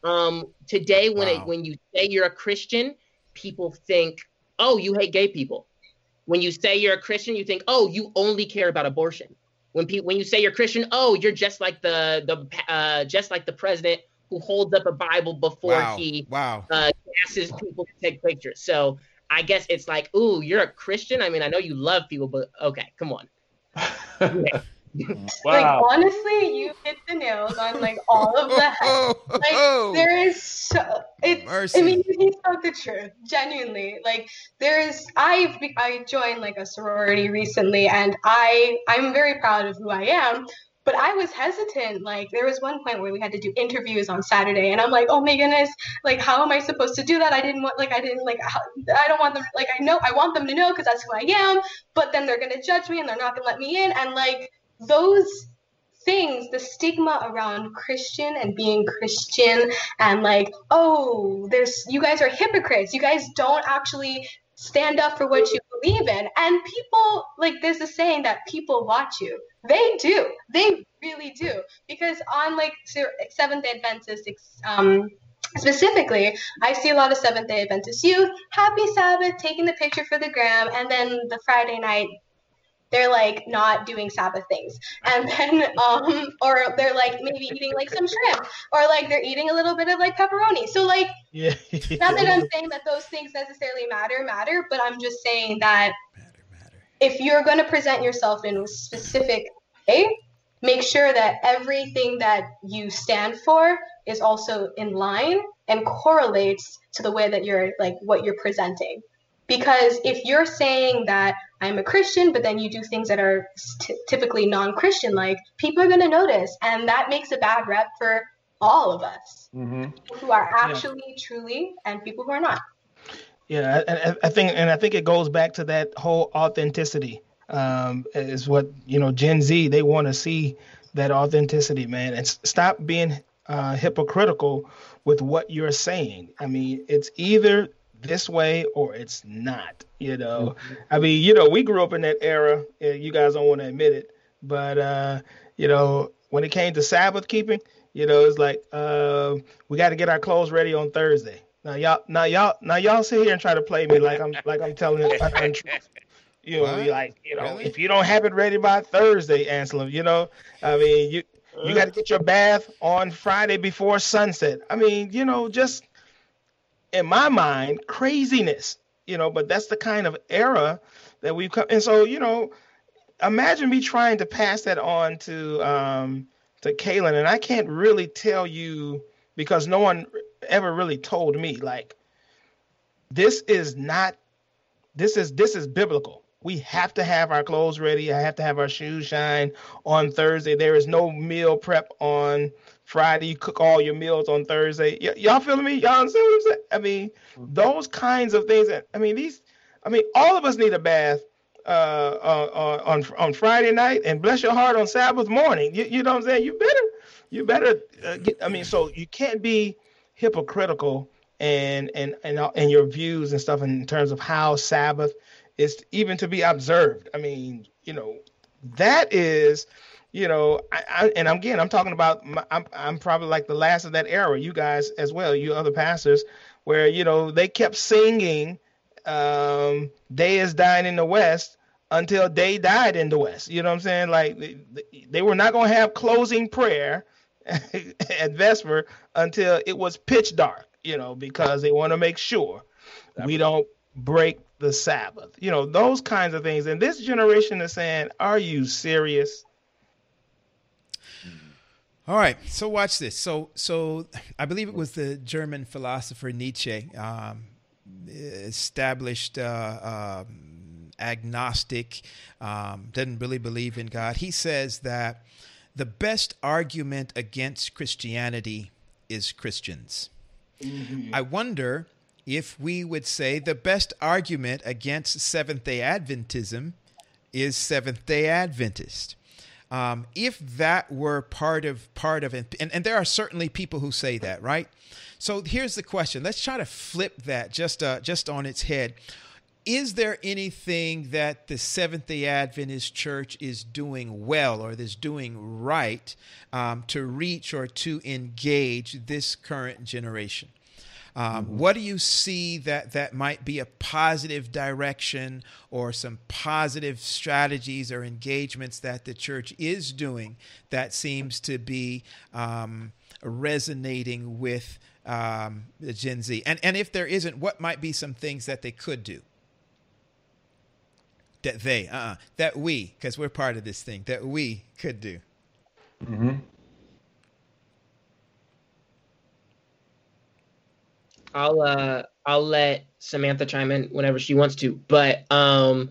um today when wow. it when you say you're a christian people think, oh, you hate gay people. When you say you're a Christian, you think, oh, you only care about abortion. When people, when you say you're Christian, oh, you're just like the the uh, just like the president who holds up a Bible before wow. he wow uh, asks people to take pictures. So I guess it's like, ooh, you're a Christian. I mean, I know you love people, but okay, come on. [LAUGHS] [LAUGHS] wow. Like honestly, you hit the nails on like all of the head. Like [LAUGHS] there is so it. Mercy. I mean, he spoke the truth. Genuinely, like there is. I've I joined like a sorority recently, and I I'm very proud of who I am. But I was hesitant. Like there was one point where we had to do interviews on Saturday, and I'm like, oh my goodness, like how am I supposed to do that? I didn't want like I didn't like I don't want them like I know I want them to know because that's who I am. But then they're gonna judge me and they're not gonna let me in, and like those things, the stigma around Christian and being Christian and like, oh, there's you guys are hypocrites. You guys don't actually stand up for what you believe in. And people like there's a saying that people watch you. They do. They really do. Because on like Seventh Day Adventist um specifically, I see a lot of Seventh Day Adventist youth, happy Sabbath, taking the picture for the gram, and then the Friday night they're like not doing Sabbath things. And then, um, or they're like maybe eating like some shrimp, or like they're eating a little bit of like pepperoni. So like, yeah. not that [LAUGHS] I'm saying that those things necessarily matter, matter, but I'm just saying that matter, matter. If you're going to present yourself in a specific way, make sure that everything that you stand for is also in line and correlates to the way that you're like what you're presenting. Because if you're saying that I'm a Christian, but then you do things that are t- typically non Christian like, people are going to notice. And that makes a bad rep for all of us mm-hmm. who are actually yeah. truly and people who are not. Yeah, I, I, think, and I think it goes back to that whole authenticity. Um, is what you know, Gen Z they want to see that authenticity, man, and stop being uh, hypocritical with what you're saying. I mean, it's either this way or it's not. You know, mm-hmm. I mean, you know, we grew up in that era. You guys don't want to admit it, but uh, you know, when it came to Sabbath keeping, you know, it's like uh, we got to get our clothes ready on Thursday. Now y'all, now y'all, now y'all sit here and try to play me like I'm like I'm telling the [LAUGHS] untruth. You know, like you know, really? if you don't have it ready by Thursday, Anselm, you know, I mean, you you got to get your bath on Friday before sunset. I mean, you know, just in my mind, craziness, you know, but that's the kind of era that we've come. And so, you know, imagine me trying to pass that on to, um, to Kaylin. And I can't really tell you because no one ever really told me like, this is not, this is, this is biblical. We have to have our clothes ready. I have to have our shoes shine on Thursday. There is no meal prep on Friday, you cook all your meals on Thursday. Y- y'all feeling me? Y'all understand what I'm saying? I mean, those kinds of things. That, I mean, these. I mean, all of us need a bath uh, uh, on on Friday night, and bless your heart on Sabbath morning. You, you know what I'm saying? You better, you better uh, get. I mean, so you can't be hypocritical and and and and your views and stuff in terms of how Sabbath is even to be observed. I mean, you know, that is you know, I, I, and again, I'm talking about, my, I'm, I'm probably like the last of that era, you guys as well, you other pastors, where, you know, they kept singing, um, Day is dying in the West until day died in the West. You know what I'm saying? Like they, they were not going to have closing prayer [LAUGHS] at Vesper until it was pitch dark, you know, because they want to make sure we don't break the Sabbath. You know, those kinds of things. And this generation is saying, Are you serious? All right, so watch this. So, so I believe it was the German philosopher Nietzsche um, established uh, um, agnostic, um, doesn't really believe in God. He says that the best argument against Christianity is Christians. Mm-hmm. I wonder if we would say the best argument against Seventh day Adventism is Seventh day Adventist. Um, if that were part of part of it, and, and there are certainly people who say that, right? So here's the question. Let's try to flip that just uh, just on its head. Is there anything that the Seventh Day Adventist Church is doing well or is doing right um, to reach or to engage this current generation? Um, mm-hmm. What do you see that that might be a positive direction or some positive strategies or engagements that the church is doing that seems to be um, resonating with um, the Gen Z? And and if there isn't, what might be some things that they could do? That they, uh, uh that we, because we're part of this thing, that we could do. Mm-hmm. I'll uh I'll let Samantha chime in whenever she wants to, but um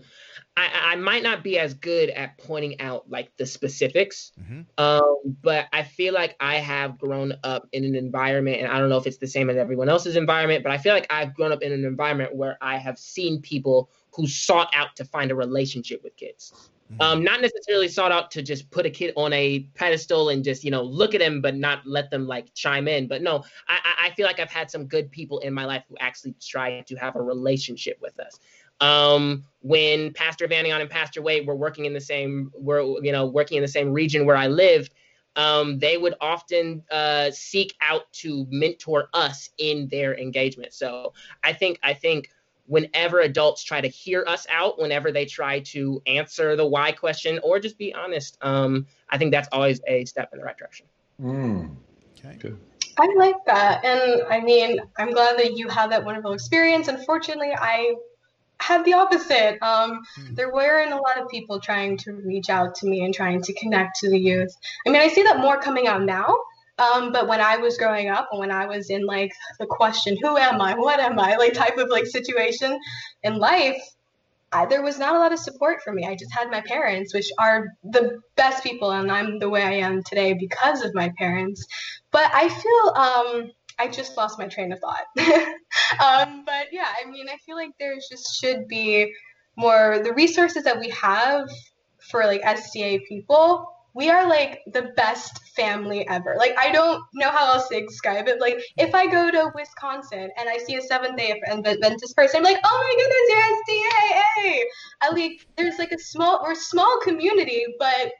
I, I might not be as good at pointing out like the specifics, mm-hmm. um, but I feel like I have grown up in an environment, and I don't know if it's the same as everyone else's environment, but I feel like I've grown up in an environment where I have seen people who sought out to find a relationship with kids. Mm-hmm. Um, not necessarily sought out to just put a kid on a pedestal and just you know look at them, but not let them like chime in. But no, I, I feel like I've had some good people in my life who actually try to have a relationship with us. Um, when Pastor Vandeon and Pastor Wade were working in the same, were you know working in the same region where I lived, um, they would often uh, seek out to mentor us in their engagement. So I think I think whenever adults try to hear us out, whenever they try to answer the why question or just be honest, um, I think that's always a step in the right direction. Mm. Okay. Good. I like that. And I mean, I'm glad that you had that wonderful experience. Unfortunately, I had the opposite. Um, mm. There weren't a lot of people trying to reach out to me and trying to connect to the youth. I mean, I see that more coming out now. Um, but when I was growing up and when I was in like the question, who am I? What am I? [LAUGHS] Like type of like situation in life, I, there was not a lot of support for me. I just had my parents, which are the best people, and I'm the way I am today because of my parents. But I feel um, I just lost my train of thought. [LAUGHS] um, but yeah, I mean, I feel like there just should be more the resources that we have for like SDA people we are like the best family ever. Like I don't know how else to describe it. Like if I go to Wisconsin and I see a Seventh Day Adventist person, I'm like, oh my goodness, you're SDA. I like there's like a small a small community, but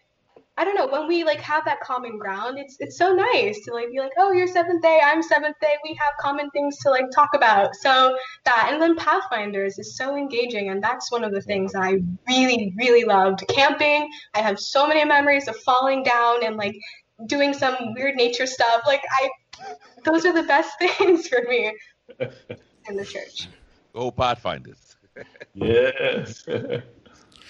I don't know, when we like have that common ground, it's it's so nice to like be like, oh, you're seventh day, I'm seventh day, we have common things to like talk about. So that and then Pathfinders is so engaging, and that's one of the things I really really loved. Camping, I have so many memories of falling down and like doing some weird nature stuff. Like I, those are the best [LAUGHS] things for me in the church. Go Pathfinders. yes. [LAUGHS]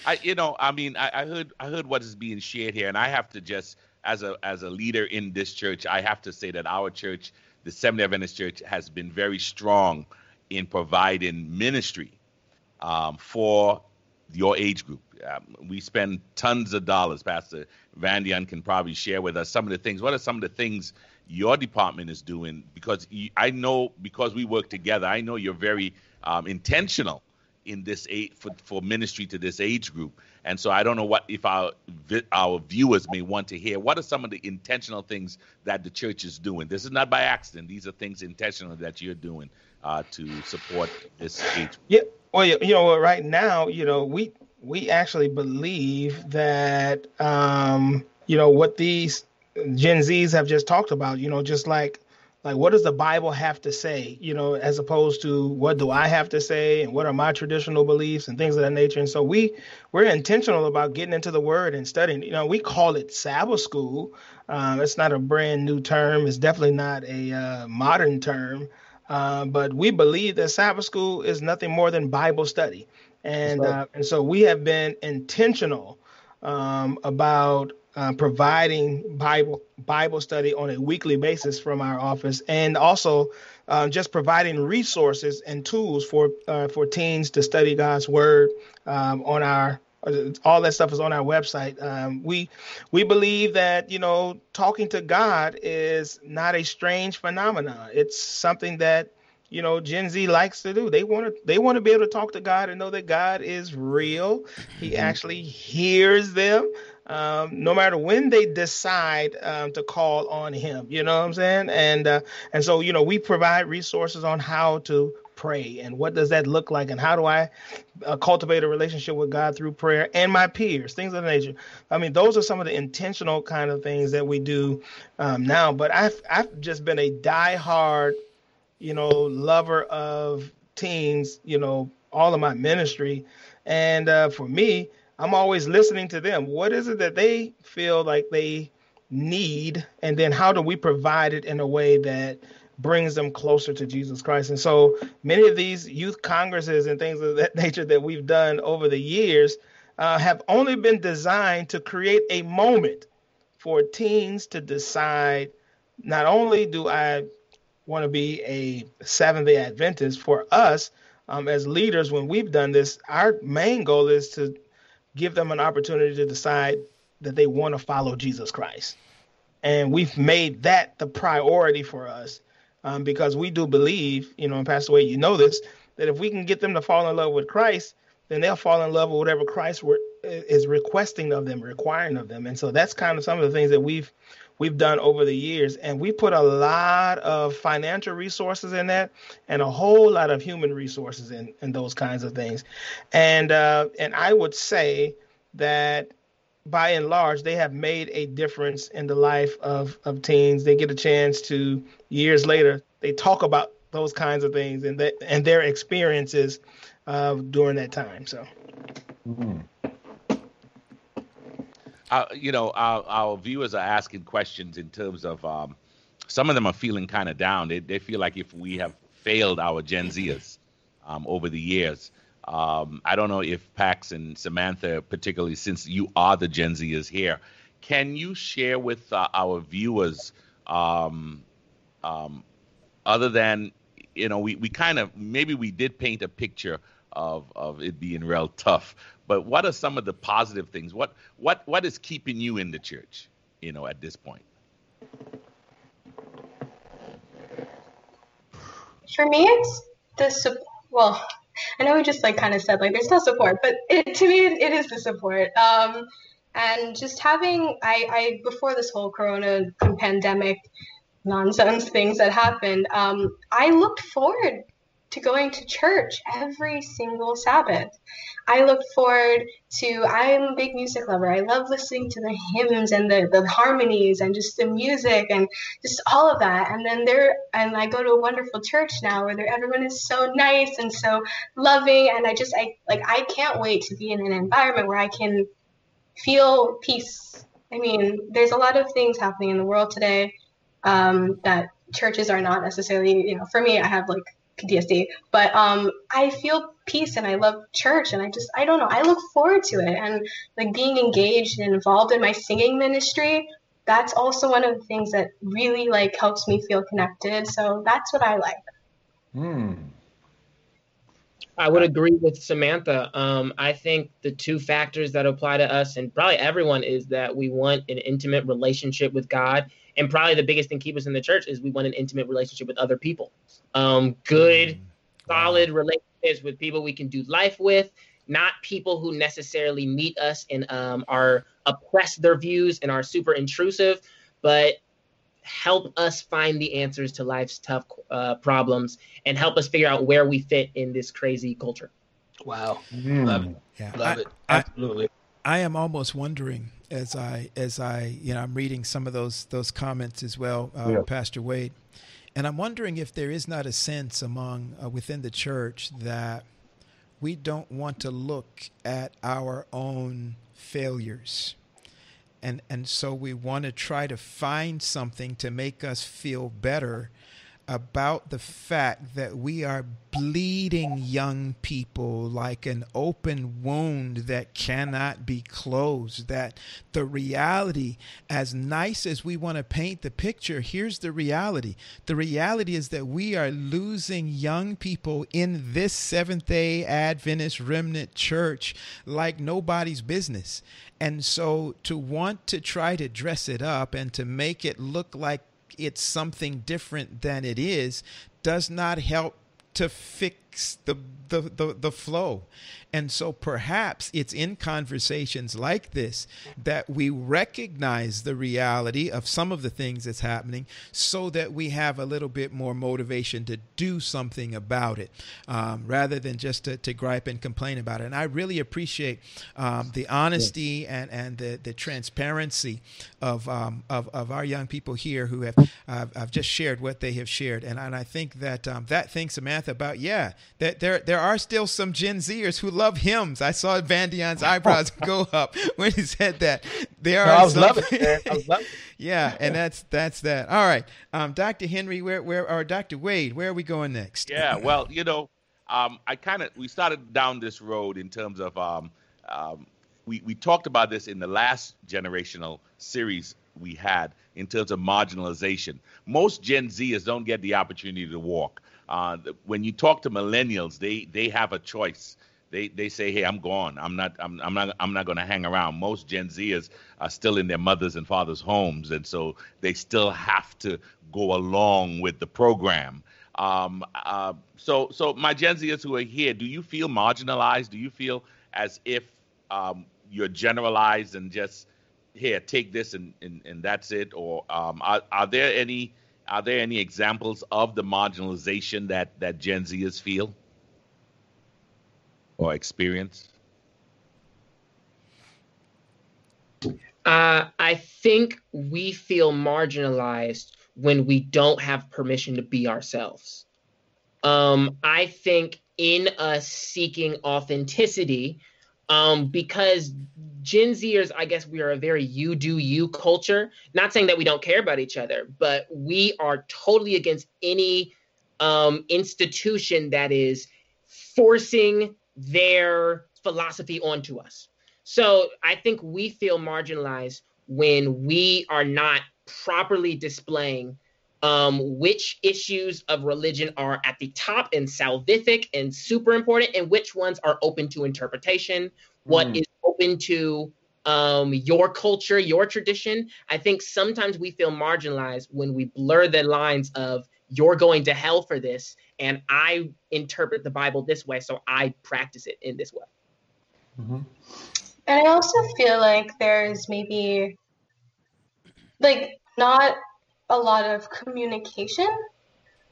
I, you know, I mean, I, I heard, I heard what is being shared here, and I have to just, as a, as a leader in this church, I have to say that our church, the Seventh Adventist Church, has been very strong in providing ministry um, for your age group. Um, we spend tons of dollars. Pastor Van Vandeon can probably share with us some of the things. What are some of the things your department is doing? Because I know, because we work together, I know you're very um, intentional in this age for, for ministry to this age group. And so I don't know what if our our viewers may want to hear. What are some of the intentional things that the church is doing? This is not by accident. These are things intentional that you're doing uh, to support this age. Yeah. Well, you know, right now, you know, we we actually believe that um, you know what these Gen Zs have just talked about. You know, just like like what does the bible have to say you know as opposed to what do i have to say and what are my traditional beliefs and things of that nature? And so we we're intentional about getting into the word and studying. You know we call it sabbath school. Um, it's not a brand new term. It's definitely not a uh, modern term. Uh, but we believe that sabbath school is nothing more than bible study. And right. uh, and so we have been intentional um, about uh, providing Bible Bible study on a weekly basis from our office, and also uh, just providing resources and tools for uh, for teens to study God's Word um, on our. All that stuff is on our website. Um, we we believe that you know talking to God is not a strange phenomenon. It's something that you know Gen Z likes to do. They want to they want to be able to talk to God and know that God is real. He mm-hmm. actually hears them. Um, no matter when they decide um, to call on him, you know what I'm saying? And uh, and so you know we provide resources on how to pray and what does that look like and how do I uh, cultivate a relationship with God through prayer and my peers, things of the nature. I mean, those are some of the intentional kind of things that we do um, now. But I've I've just been a diehard, you know, lover of teens. You know, all of my ministry, and uh, for me, I'm always listening to them. What is it that they feel like they need, and then how do we provide it in a way that brings them closer to Jesus Christ. And so many of these youth congresses and things of that [LAUGHS] nature that we've done over the years uh, have only been designed to create a moment for teens to decide not only do I want to be a Seventh day Adventist, for us um, as leaders, when we've done this, our main goal is to give them an opportunity to decide that they want to follow Jesus Christ. And we've made that the priority for us um, because we do believe, you know, and Pastor Wade, you know this, that if we can get them to fall in love with Christ, then they'll fall in love with whatever Christ is requesting of them, requiring of them. And so that's kind of some of the things that we've we've done over the years, and we put a lot of financial resources in that, and a whole lot of human resources in in those kinds of things. And uh, and I would say that by and large, they have made a difference in the life of, of teens. They get a chance to years later, they talk about those kinds of things and that and their experiences uh, during that time. So, mm-hmm. You know, our, our viewers are asking questions in terms of um, some of them are feeling kind of down. They they feel like if we have failed our Gen Zers um, over the years. Um, I don't know if Pax and Samantha, particularly since you are the Gen Zers here, can you share with uh, our viewers, um, um, other than you know, we, we kind of maybe we did paint a picture of of it being real tough, but what are some of the positive things? What what what is keeping you in the church? You know, at this point. For me, it's the well I know we just like kind of said like there's no support, but it, to me it, it is the support. Um, and just having I, I before this whole Corona pandemic nonsense things that happened, um, I looked forward to going to church every single Sabbath. I look forward to, I'm a big music lover. I love listening to the hymns and the, the harmonies and just the music and just all of that. And then there, and I go to a wonderful church now where everyone is so nice and so loving. And I just, I like, I can't wait to be in an environment where I can feel peace. I mean, there's a lot of things happening in the world today um, that churches are not necessarily, you know, for me, I have like PTSD, but um, I feel peace and I love church and I just I don't know I look forward to it and like being engaged and involved in my singing ministry. That's also one of the things that really like helps me feel connected. So that's what I like. Hmm. I would agree with Samantha. Um, I think the two factors that apply to us and probably everyone is that we want an intimate relationship with God and probably the biggest thing keep us in the church is we want an intimate relationship with other people. Um, good mm. solid relationships with people we can do life with not people who necessarily meet us and um, are oppress their views and are super intrusive but help us find the answers to life's tough uh, problems and help us figure out where we fit in this crazy culture. Wow. Mm. love it. Yeah. Love I, it. Absolutely. I, I am almost wondering as I as I you know I'm reading some of those those comments as well, uh, yeah. Pastor Wade, and I'm wondering if there is not a sense among uh, within the church that we don't want to look at our own failures. And, and so we want to try to find something to make us feel better about the fact that we are bleeding young people like an open wound that cannot be closed. That the reality, as nice as we want to paint the picture, here's the reality. The reality is that we are losing young people in this Seventh day Adventist remnant church like nobody's business. And so to want to try to dress it up and to make it look like it's something different than it is does not help to fix the the, the, the flow. And so perhaps it's in conversations like this that we recognize the reality of some of the things that's happening so that we have a little bit more motivation to do something about it um, rather than just to, to, gripe and complain about it. And I really appreciate um, the honesty and, and the, the transparency of, um, of, of our young people here who have uh, have just shared what they have shared. And, and I think that um, that thing, Samantha, about, yeah, that there, there are still some Gen Zers who love hymns. I saw Vandeon's eyebrows [LAUGHS] go up when he said that. There no, are I was some, loving it. I was loving it. [LAUGHS] yeah, and that's that's that. All right, um, Dr. Henry, where where or Dr. Wade, where are we going next? Yeah, [LAUGHS] well, you know, um, I kind of we started down this road in terms of um, um, we we talked about this in the last generational series we had in terms of marginalization. Most Gen Zers don't get the opportunity to walk. Uh, when you talk to millennials, they they have a choice. They they say, "Hey, I'm gone. I'm not. I'm, I'm not. I'm not going to hang around." Most Gen Zers are still in their mothers and fathers' homes, and so they still have to go along with the program. Um, uh, so so my Gen Zers who are here, do you feel marginalized? Do you feel as if um, you're generalized and just here take this and, and, and that's it or um, are, are there any are there any examples of the marginalization that that Gen Zers feel or experience? Uh, I think we feel marginalized when we don't have permission to be ourselves. Um, I think in us seeking authenticity, um, because Gen Zers, I guess we are a very you do you culture. Not saying that we don't care about each other, but we are totally against any um, institution that is forcing their philosophy onto us. So I think we feel marginalized when we are not properly displaying um, which issues of religion are at the top and salvific and super important, and which ones are open to interpretation, What mm. is open to um, your culture, your tradition. I think sometimes we feel marginalized when we blur the lines of you're going to hell for this, and I interpret the Bible this way, so I practice it in this way. Mm-hmm. And I also feel like there's maybe like not a lot of communication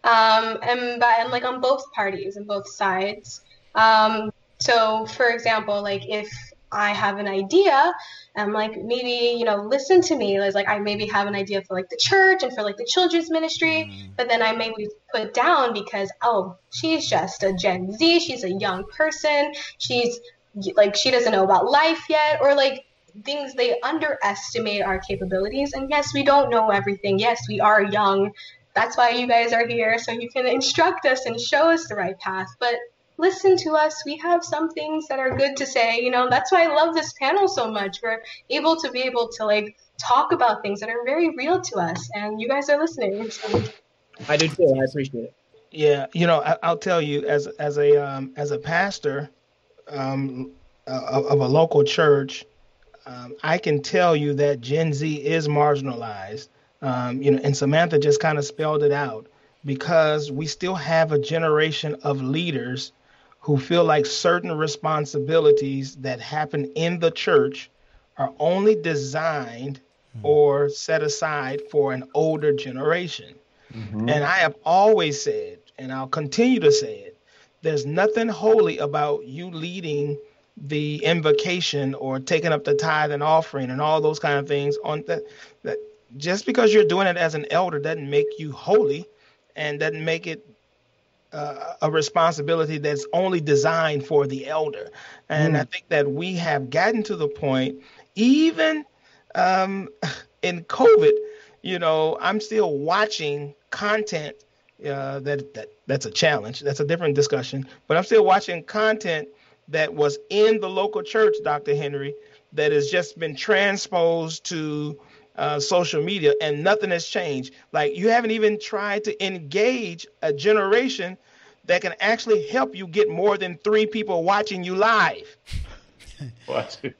um, and, by, and like on both parties and both sides. Um, so, for example, like if I have an idea, I'm like maybe you know listen to me. Like I maybe have an idea for like the church and for like the children's ministry, mm-hmm. but then I maybe put down because oh she's just a Gen Z, she's a young person, she's like she doesn't know about life yet, or like things they underestimate our capabilities. And yes, we don't know everything. Yes, we are young. That's why you guys are here, so you can instruct us and show us the right path. But listen to us. We have some things that are good to say. You know, that's why I love this panel so much. We're able to be able to like talk about things that are very real to us, and you guys are listening. So. I do too. I appreciate it. Yeah, you know, I, will tell you as as a um, as a pastor um, uh, of a local church, um, I can tell you that Gen Z is marginalized. Um, you know, and Samantha just kind of spelled it out because we still have a generation of leaders who feel like certain responsibilities that happen in the church are only designed mm-hmm. or set aside for an older generation. Mm-hmm. And I have always said, and I'll continue to say it, there's nothing holy about you leading the invocation or taking up the tithe and offering and all those kind of things on that that just because you're doing it as an elder doesn't make you holy and doesn't make it uh, a responsibility that's only designed for the elder. And mm. i think that we have gotten to the point even um, [LAUGHS] in covid you know i'm still watching content uh, that, that that's a challenge. That's a different discussion. But i'm still watching content that was in the local church, Dr. Henry, that has just been transposed to uh, social media and nothing has changed. Like you haven't even tried to engage a generation that can actually help you get more than three people watching you live. [LAUGHS] [LAUGHS]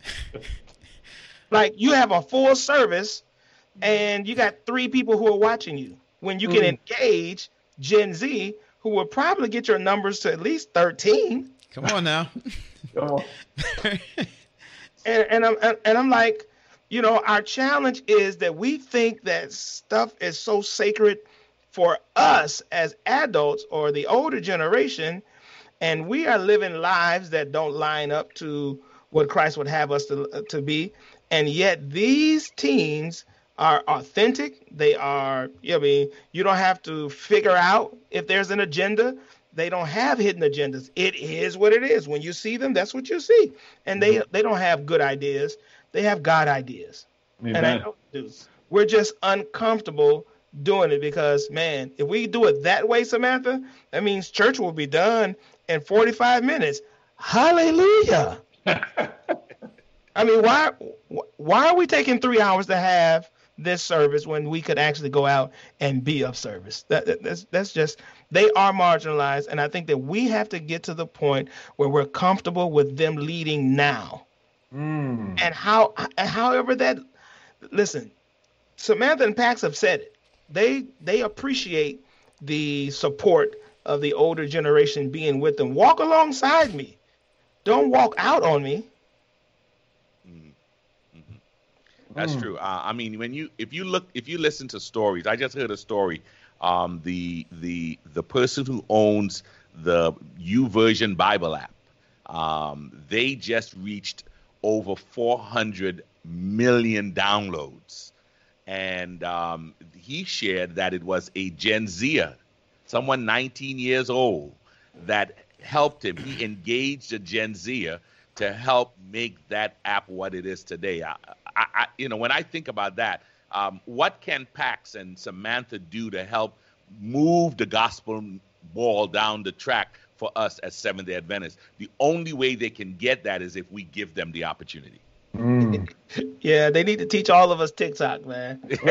Like you have a full service and you got three people who are watching you when you can mm. engage Gen Z who will probably get your numbers to at least 13. Come on now. [LAUGHS] Come on. and, and I'm and I'm like, you know, our challenge is that we think that stuff is so sacred for us as adults or the older generation, and we are living lives that don't line up to what Christ would have us to to be, and yet these teens are authentic. They are, you know, I mean, you don't have to figure out if there's an agenda. They don't have hidden agendas. It is what it is. When you see them, that's what you see. And they mm-hmm. they don't have good ideas. They have God ideas. Amen. And I know we. We're just uncomfortable doing it because, man, if we do it that way, Samantha, that means church will be done in 45 minutes. Hallelujah. [LAUGHS] I mean, why why are we taking three hours to have this service when we could actually go out and be of service? That, that- that's that's just they are marginalized, and I think that we have to get to the point where we're comfortable with them leading now, Mm. and how however that listen, Samantha and Pax have said it. They they appreciate the support of the older generation being with them. Walk alongside me. Don't walk out on me. That's Mm. true. Uh, I mean, when you if you look if you listen to stories, I just heard a story. Um, the the the person who owns the YouVersion Bible app, um, they just reached over 400 million downloads, and um, he shared that it was a Gen Zer, someone 19 years old, that helped him. He engaged a Gen Zer to help make that app what it is today. I, I, I, you know, when I think about that, um, what can Pax and Samantha do to help move the gospel ball down the track for us as Seventh Day Adventists? The only way they can get that is if we give them the opportunity. Mm. [LAUGHS] Yeah, they need to teach all of us TikTok, man. [LAUGHS]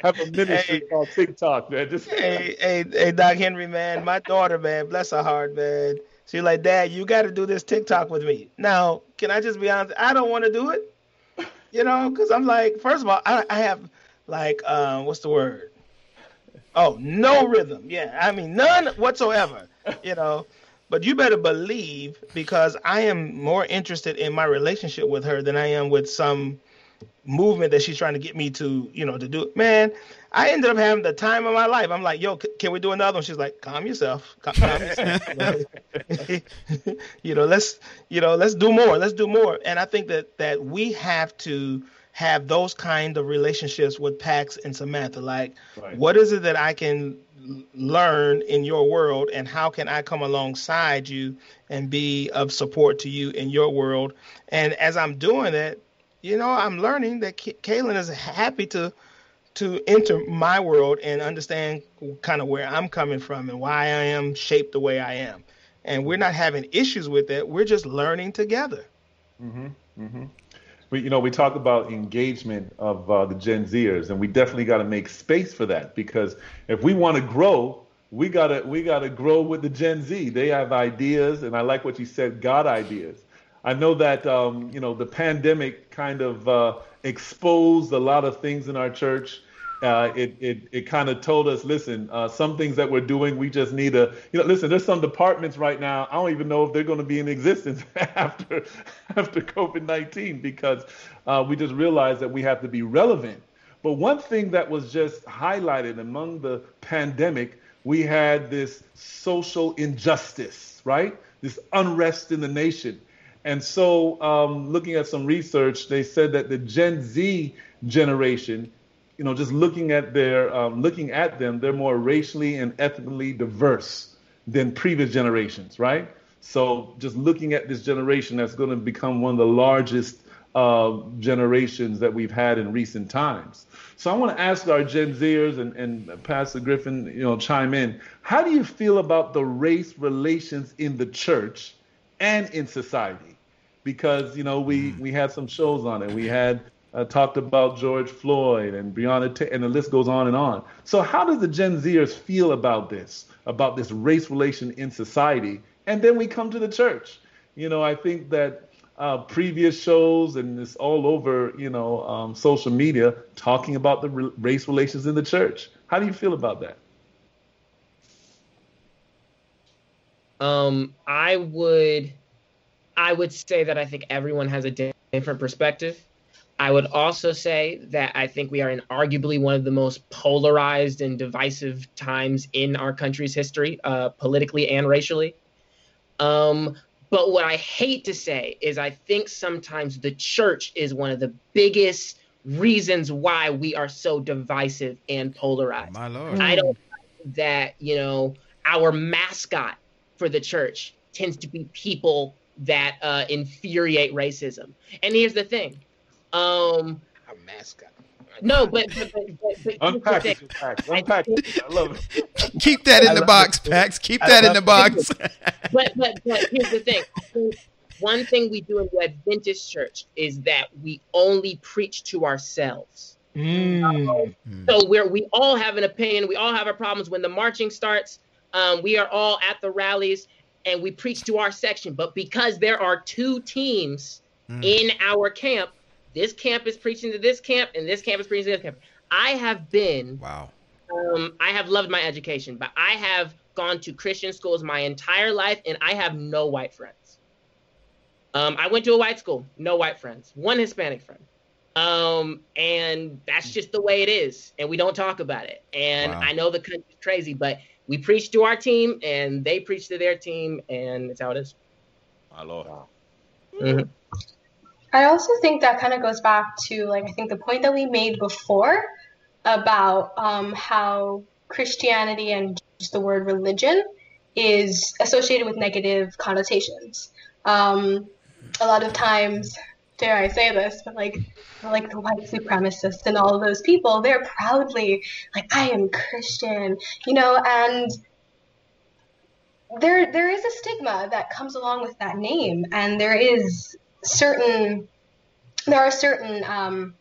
Have a ministry Hey. called TikTok, man. Just hey, hey, hey, Doc Henry, man, my daughter, man, bless her heart, man. She's like, Dad, you got to do this TikTok with me. Now, can I just be honest? I don't want to do it, you know, because I'm like, first of all, I, I have like, uh, what's the word? Oh, no rhythm. Yeah, I mean, none whatsoever, you know. But you better believe because I am more interested in my relationship with her than I am with some movement that she's trying to get me to, you know, to do. Man, I ended up having the time of my life. I'm like, yo, c- can we do another one? She's like, calm yourself, calm, calm yourself. [LAUGHS] [LAUGHS] you know, let's, you know, let's do more. Let's do more. And I think that that we have to have those kind of relationships with Pax and Samantha. Like, Right. what is it that I can learn in your world, and how can I come alongside you and be of support to you in your world? And as I'm doing it, you know, I'm learning that K- Kaylin is happy to to enter my world and understand kind of where I'm coming from and why I am shaped the way I am. And we're not having issues with that. We're just learning together. Mm-hmm. Mm-hmm. we, you know, we talk about engagement of uh, the Gen Zers, and we definitely got to make space for that because if we want to grow, we gotta we gotta grow with the Gen Z. They have ideas, and I like what you said, God ideas. I know that um, you know the pandemic kind of uh, exposed a lot of things in our church. Uh, it it, it kind of told us, listen, uh, some things that we're doing, we just need to, you know, listen. There's some departments right now. I don't even know if they're going to be in existence [LAUGHS] after after COVID-19 because uh, we just realized that we have to be relevant. But one thing that was just highlighted among the pandemic, we had this social injustice, right? This unrest in the nation. And so, um, looking at some research, they said that the Gen Z generation, you know, just looking at their, um, looking at them, they're more racially and ethnically diverse than previous generations, right? So, just looking at this generation, that's going to become one of the largest uh, generations that we've had in recent times. So, I want to ask our Gen Zers and, and Pastor Griffin, you know, chime in. How do you feel about the race relations in the church and in society? Because you know we we had some shows on it. We had uh, talked about George Floyd and Breonna, Ta- and the list goes on and on. So how does the Gen Zers feel about this, about this race relation in society? And then we come to the church. You know, I think that uh, previous shows and it's all over, you know, um, social media talking about the re- race relations in the church. How do you feel about that? Um, I would, I would say that I think everyone has a different perspective. I would also say that I think we are in arguably one of the most polarized and divisive times in our country's history, uh, politically and racially. Um, but what I hate to say is I think sometimes the church is one of the biggest reasons why we are so divisive and polarized. My Lord. I don't think that, you know, our mascot for the church tends to be people that uh, infuriate racism. And here's the thing. Um, Our mascot. no, but, but, but, but, but Unpack it. Pax. Unpack it. I love it. [LAUGHS] Keep that in I the box, it. Pax. Keep I that in the it. box. but but but here's the thing. One thing we do in the Adventist church is that we only preach to ourselves. Mm. So we're we all have an opinion. We all have our problems. When the marching starts, um, we are all at the rallies and we preach to our section. But because there are two teams Mm. in our camp, this camp is preaching to this camp, and this camp is preaching to this camp. I have been Wow. um, I have loved my education, but I have gone to Christian schools my entire life, and I have no white friends. Um, I went to a white school, no white friends, one Hispanic friend. Um, and that's just the way it is, and we don't talk about it. And Wow. I know the country's crazy, but we preach to our team, and they preach to their team, and it's how it is. My Lord. Mhm. I also think that kind of goes back to like I think the point that we made before about um, how Christianity and just the word religion is associated with negative connotations. Um, a lot of times, dare I say this, but like like the white supremacists and all those people, they're proudly like I am Christian, you know, and there there is a stigma that comes along with that name, and there is certain there are certain um,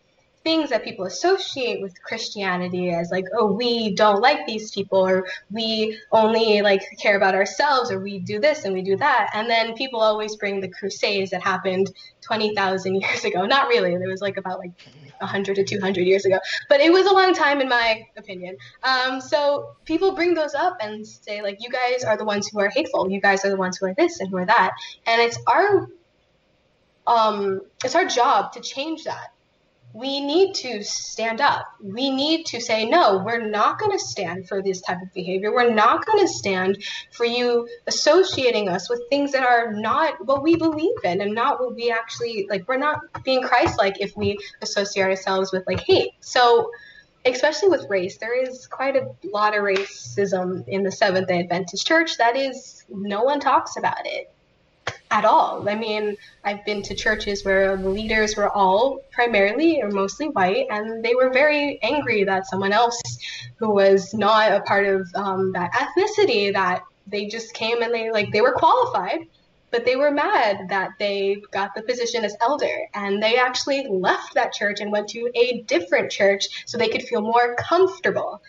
things that people associate with Christianity as like, oh, we don't like these people, or we only like care about ourselves, or we do this and we do that. And then people always bring the Crusades that happened twenty thousand [LAUGHS] years ago. Not really. It was like about like hundred to two hundred years ago, but it was a long time in my opinion. Um, so people bring those up and say like, you guys are the ones who are hateful. You guys are the ones who are this and who are that. And it's our um, it's our job to change that. We need to stand up. We need to say, no, we're not going to stand for this type of behavior. We're not going to stand for you associating us with things that are not what we believe in and not what we actually like. We're not being Christ like if we associate ourselves with like hate. So, especially with race, there is quite a lot of racism in the Seventh day Adventist Church. That is, no one talks about it at all. I mean, I've been to churches where the leaders were all primarily or mostly white, and they were very angry that someone else who was not a part of um, that ethnicity that they just came and they like they were qualified, but they were mad that they got the position as elder, and they actually left that church and went to a different church so they could feel more comfortable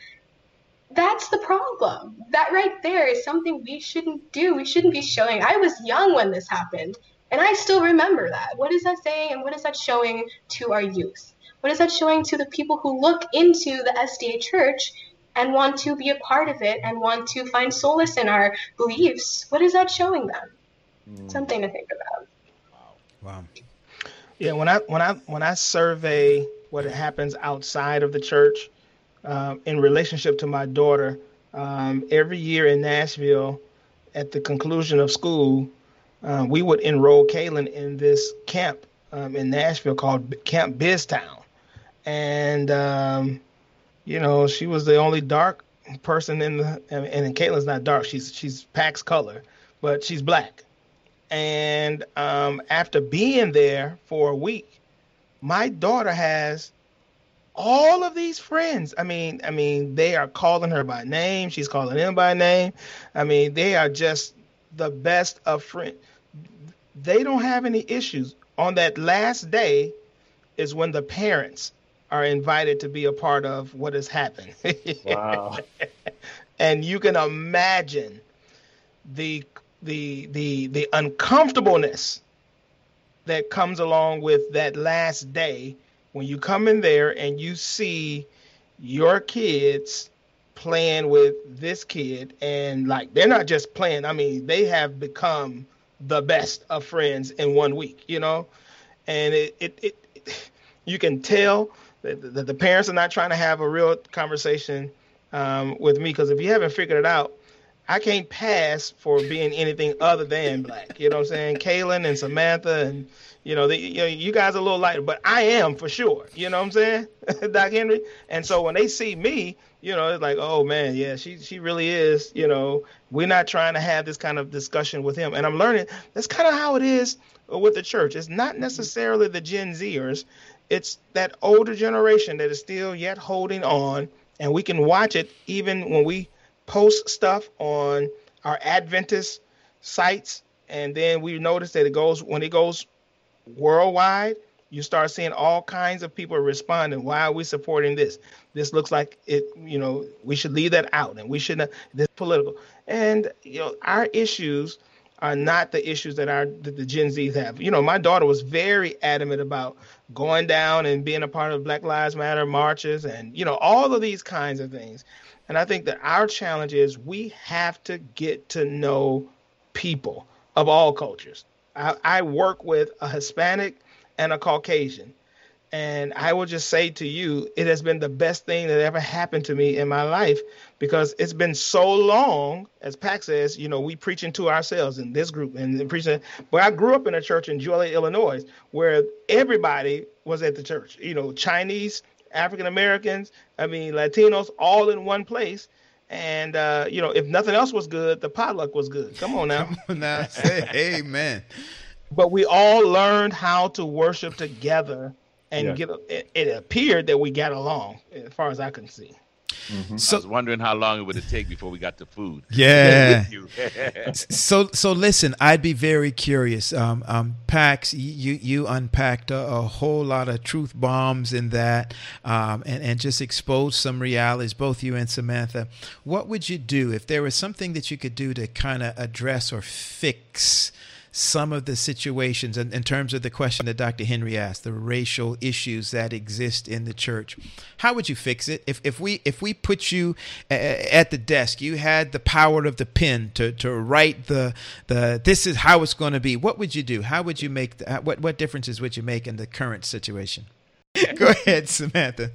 that's the problem. That right there is something we shouldn't do. We shouldn't be showing. I was young when this happened, and I still remember that. What is that saying, and what is that showing to our youth? What is that showing to the people who look into the SDA church and want to be a part of it and want to find solace in our beliefs? What is that showing them? Mm. Something to think about. Wow. Yeah, when I when I when I survey what happens outside of the church, um, in relationship to my daughter, um, every year in Nashville, at the conclusion of school, uh, we would enroll Kaylin in this camp um, in Nashville called Camp Biztown, and um, you know she was the only dark person in the and, and Kaylin's not dark; she's she's Pax color, but she's black. And um, after being there for a week, my daughter has all of these friends. I mean, I mean, they are calling her by name. She's calling them by name. I mean, they are just the best of friends. They don't have any issues. On that last day is when the parents are invited to be a part of what has happened. [LAUGHS] Wow. and you can imagine the the the the uncomfortableness that comes along with that last day when you come in there and you see your kids playing with this kid and like they're not just playing i mean they have become the best of friends in one week you know and it it, it you can tell that the, the, parents are not trying to have a real conversation um, with me because if you haven't figured it out I can't pass for being anything other than black. You know what I'm saying? Kaylin and Samantha and you know, the, you know, you guys are a little lighter, but I am for sure. You know what I'm saying, [LAUGHS] Doc Henry? And so when they see me, you know, it's like, oh man, yeah, she she really is. You know, we're not trying to have this kind of discussion with him, and I'm learning that's kind of how it is with the church. It's not necessarily the Gen Zers, it's that older generation that is still yet holding on, and we can watch it even when we post stuff on our Adventist sites, and then we notice that it goes when it goes worldwide, you start seeing all kinds of people responding. Why are we supporting this? This looks like it, you know, we should leave that out and we shouldn't, this political. And, you know, our issues are not the issues that our that the Gen Zs have. You know, my daughter was very adamant about going down and being a part of Black Lives Matter marches and, you know, all of these kinds of things. And I think that our challenge is we have to get to know people of all cultures I, I work with a Hispanic and a Caucasian. And I will just say to you, it has been the best thing that ever happened to me in my life because it's been so long, as Pax says, you know, we preaching to ourselves in this group and preaching. But I grew up in a church in Joliet, Illinois, where everybody was at the church. You know, Chinese, African Americans, I mean, Latinos, all in one place. And uh, you know, if nothing else was good, the potluck was good. Come on now. [LAUGHS] Come on now. Say amen. But we all learned how to worship together and yeah. get it, it appeared that we got along as far as I can see. Mm-hmm. So, I was wondering how long it would take before we got to food. [LAUGHS] Yeah. so so listen, I'd be very curious. Um, um, Pax, you you unpacked a, a, whole lot of truth bombs in that, um, and and just exposed some realities. Both you and Samantha. What would you do if there was something that you could do to kind of address or fix? Some of the situations in, in, terms of the question that Dr. Henry asked, the racial issues that exist in the church. How would you fix it? If, if we if we put you at the desk, you had the power of the pen to, to write the the this is how it's going to be. What would you do? How would you make the, what what differences would you make in the current situation? [LAUGHS] Go ahead, Samantha.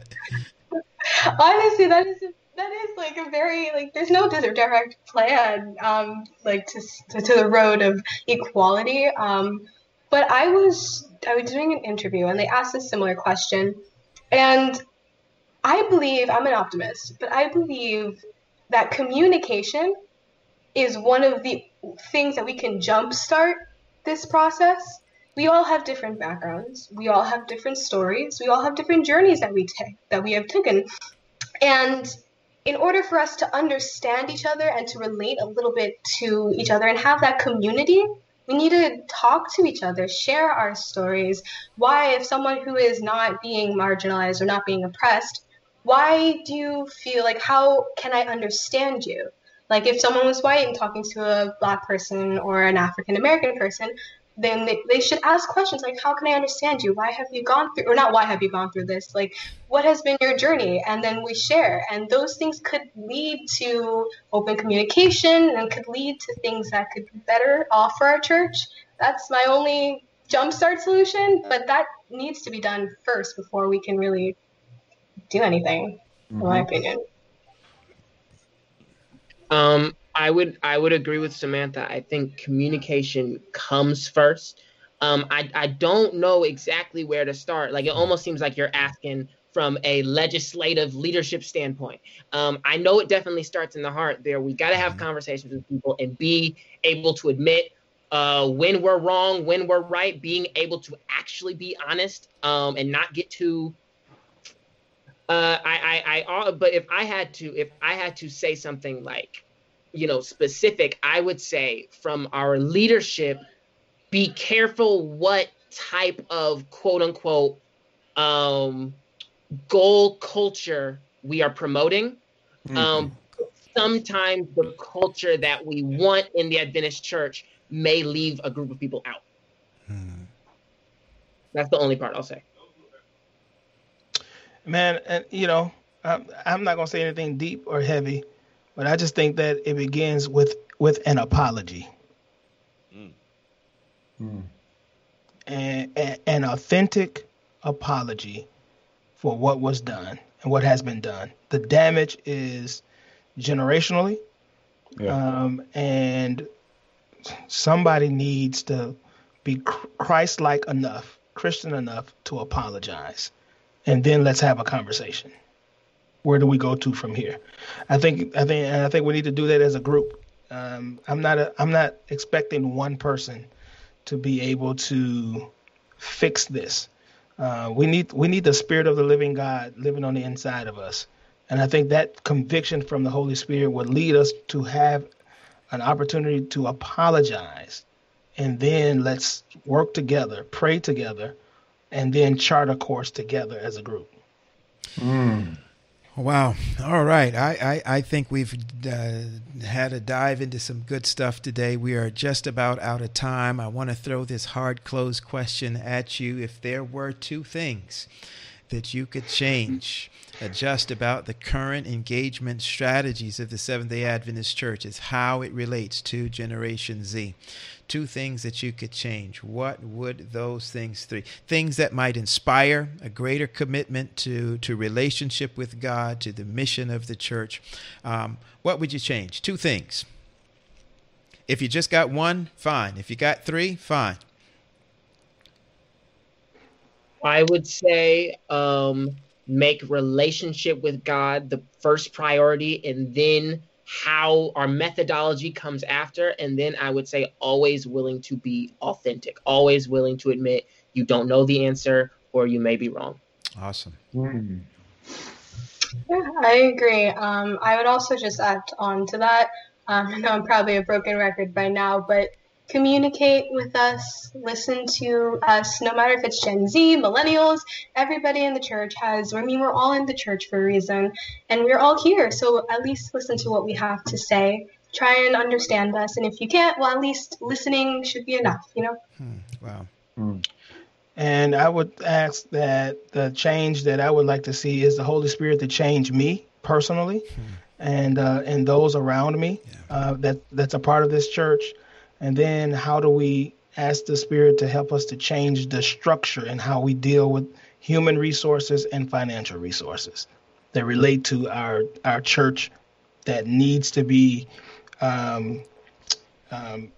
[LAUGHS] Honestly, that is that is like a very like there's no direct plan um like to to, to the road of equality um but i was i was doing an interview and they asked a similar question and i believe i'm an optimist but i believe that communication is one of the things that we can jumpstart this process. We all have different backgrounds. We all have different stories. We all have different journeys that we take that we have taken. And in order for us to understand each other and to relate a little bit to each other and have that community, we need to talk to each other, share our stories. Why, if someone who is not being marginalized or not being oppressed, why do you feel like, how can I understand you? Like, if someone was white and talking to a black person or an African American person, then they, they should ask questions like how can i understand you? Why have you gone through or not why have you gone through this? Like what has been your journey? And then we share. And those things could lead to open communication and could lead to things that could be better off for our church. That's my only jumpstart solution but that needs to be done first before we can really do anything mm-hmm. in my mm-hmm. opinion. Um I would I would agree with Samantha. I think communication comes first. Um, I I don't know exactly where to start. Like it almost seems like you're asking from a legislative leadership standpoint. Um, I know it definitely starts in the heart. There, we got to have conversations with people and be able to admit uh, when we're wrong, when we're right. Being able to actually be honest um, and not get too uh, I, I, I, but if I had to, if I had to say something like, you know specific i would say from our leadership be careful what type of quote unquote um, goal culture we are promoting mm-hmm. um, sometimes the culture that we want in the adventist church may leave a group of people out mm. that's the only part i'll say man and you know I'm, I'm not gonna say anything deep or heavy, but I just think that it begins with with an apology. Mm. Mm. And, and an authentic apology for what was done and what has been done. The damage is generationally, yeah. um, and somebody needs to be Christ-like enough, Christian enough to apologize, and then let's have a conversation. Where do we go to from here? I think I think I think we need to do that as a group. Um, I'm not a, I'm not expecting one person to be able to fix this. Uh, we need we need the spirit of the living God living on the inside of us, and I think that conviction from the Holy Spirit would lead us to have an opportunity to apologize, and then let's work together, pray together, and then chart a course together as a group. Mm. Wow. All right. I, I, I think we've uh, had a dive into some good stuff today. We are just about out of time. I want to throw this hard close question at you. If there were two things that you could change, adjust about the current engagement strategies of the Seventh day Adventist Church, is how it relates to Generation Z two things that you could change, what would those things three things that might inspire a greater commitment to to relationship with God, to the mission of the church? Um, what would you change? Two things. If you just got one, fine. If you got three, fine. I would say um, make relationship with God the first priority, and then how our methodology comes after. And then I would say always willing to be authentic, always willing to admit you don't know the answer or you may be wrong. Awesome. Mm. Yeah, I agree. Um, I would also just add on to that. Um, I know I'm probably a broken record by now, but communicate with us, listen to us, no matter if it's Gen Z, millennials, everybody in the church has, I mean, we're all in the church for a reason, and we're all here. So at least listen to what we have to say. Try and understand us. And if you can't, well, at least listening should be enough, you know? Hmm. Wow. Hmm. And I would ask that the change that I would like to see is the Holy Spirit to change me personally hmm. and uh, and those around me yeah. uh, that that's a part of this church. And then how do we ask the Spirit to help us to change the structure and how we deal with human resources and financial resources that relate to our our church that needs to be um, um,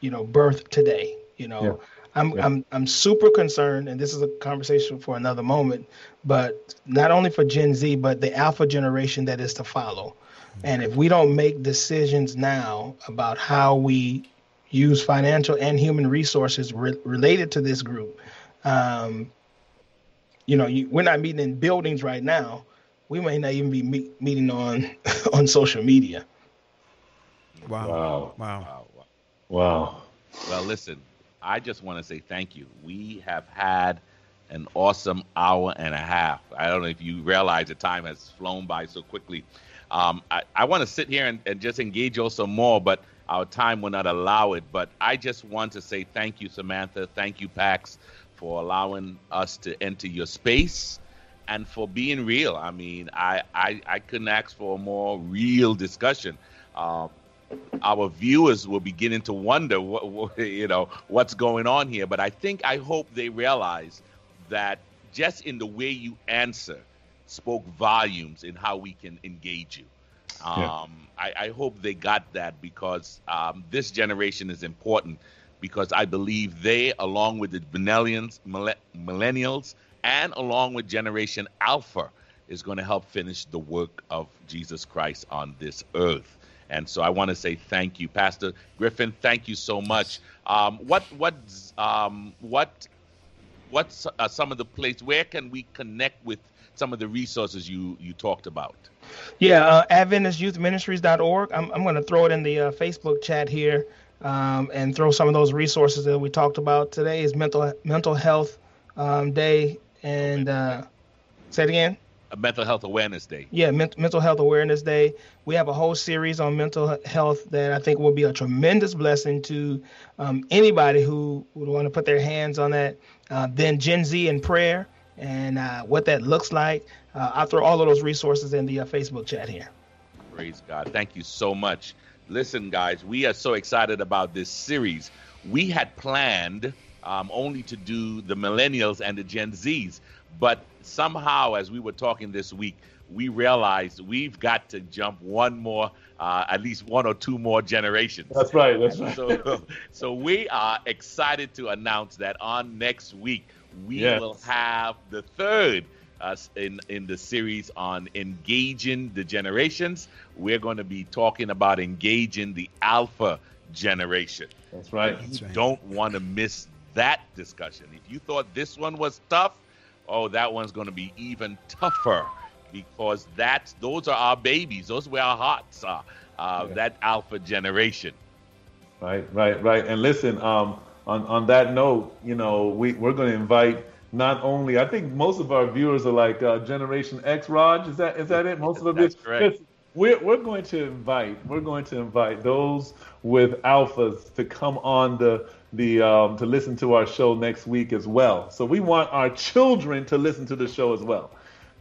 you know birthed today you know yeah. I'm, yeah. I'm I'm super concerned, and this is a conversation for another moment. But not only for Gen Z, but the Alpha generation that is to follow. And if we don't make decisions now about how we use financial and human resources re- related to this group, um, you know, you, we're not meeting in buildings right now. We may not even be meet, meeting on [LAUGHS] on social media. Wow. Wow. Wow. Wow. Well, listen, I just want to say thank you. We have had an awesome hour and a half. I don't know if you realize the time has flown by so quickly. Um, I, I want to sit here and, and just engage also more, but our time will not allow it. But I just want to say thank you, Samantha. Thank you, Pax, for allowing us to enter your space and for being real. I mean, I, I, I couldn't ask for a more real discussion. Uh, our viewers will beginning to wonder, what, what, you know, what's going on here. But I think I hope they realize that just in the way you answer – spoke volumes in how we can engage you. Um, yeah. I, I, hope they got that because um, this generation is important because I believe they, along with the millennials, millennials, and along with Generation Alpha, is going to help finish the work of Jesus Christ on this earth. And so I want to say thank you, Pastor Griffin. Thank you so much. Um, what what um, what what's uh, some of the place where can we connect with some of the resources you you talked about. Yeah, uh, AdventistYouthMinistries.org. I'm I'm going to throw it in the uh, Facebook chat here um, and throw some of those resources that we talked about today. Is mental mental health um, day and uh, say it again. A mental health awareness day. Yeah, men- mental health awareness day. We have a whole series on mental health that I think will be a tremendous blessing to um, anybody who would want to put their hands on that. Uh, then Gen Z in prayer and uh, what that looks like. Uh, I'll throw all of those resources in the uh, Facebook chat here. Praise God. Thank you so much. Listen, guys, we are so excited about this series. We had planned um, only to do the millennials and the Gen Zs, but somehow, as we were talking this week, we realized we've got to jump one more, uh, at least one or two more generations. That's right. That's right. So, [LAUGHS] so we are excited to announce that on next week we Yes. will have the third uh, in in the series on engaging the generations. We're going to be talking about engaging the alpha generation. That's right. That's You right. don't want to miss that discussion. If you thought this one was tough, oh, that one's going to be even tougher because that's those are our babies. Those are where our hearts are. Uh, Yeah. That alpha generation. Right, right, right. And listen, um, on on that note, you know, we we're going to invite not only I think most of our viewers are like uh, Generation X. Raj, is that is that it? Most of them. [LAUGHS] That's correct. We're we're going to invite we're going to invite those with alphas to come on the the um, to listen to our show next week as well. So we want our children to listen to the show as well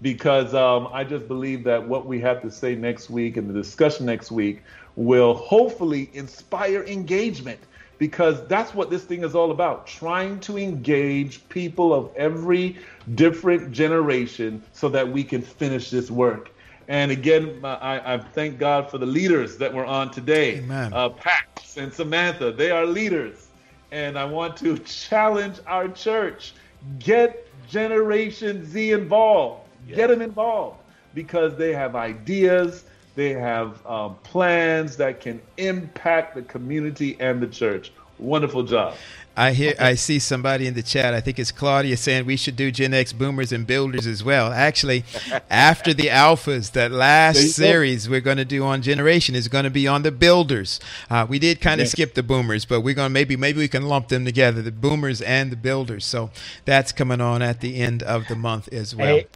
because um, I just believe that what we have to say next week and the discussion next week will hopefully inspire engagement because that's what this thing is all about trying to engage people of every different generation so that we can finish this work. And again, I, I thank God for the leaders that were on today. Amen. Uh, Pax and Samantha, they are leaders. And I want to challenge our church get Generation Z involved. Get them involved because they have ideas, they have um, plans that can impact the community and the church. Wonderful job. I hear I see somebody in the chat. I think it's Claudia saying we should do Gen X boomers and builders as well. Actually, [LAUGHS] after the alphas, that last There go. series we're going to do on generation is going to be on the builders. Uh, we did kind of Yes. skip the boomers, but we're going to maybe maybe we can lump them together, the boomers and the builders. So that's coming on at the end of the month as well. Hey,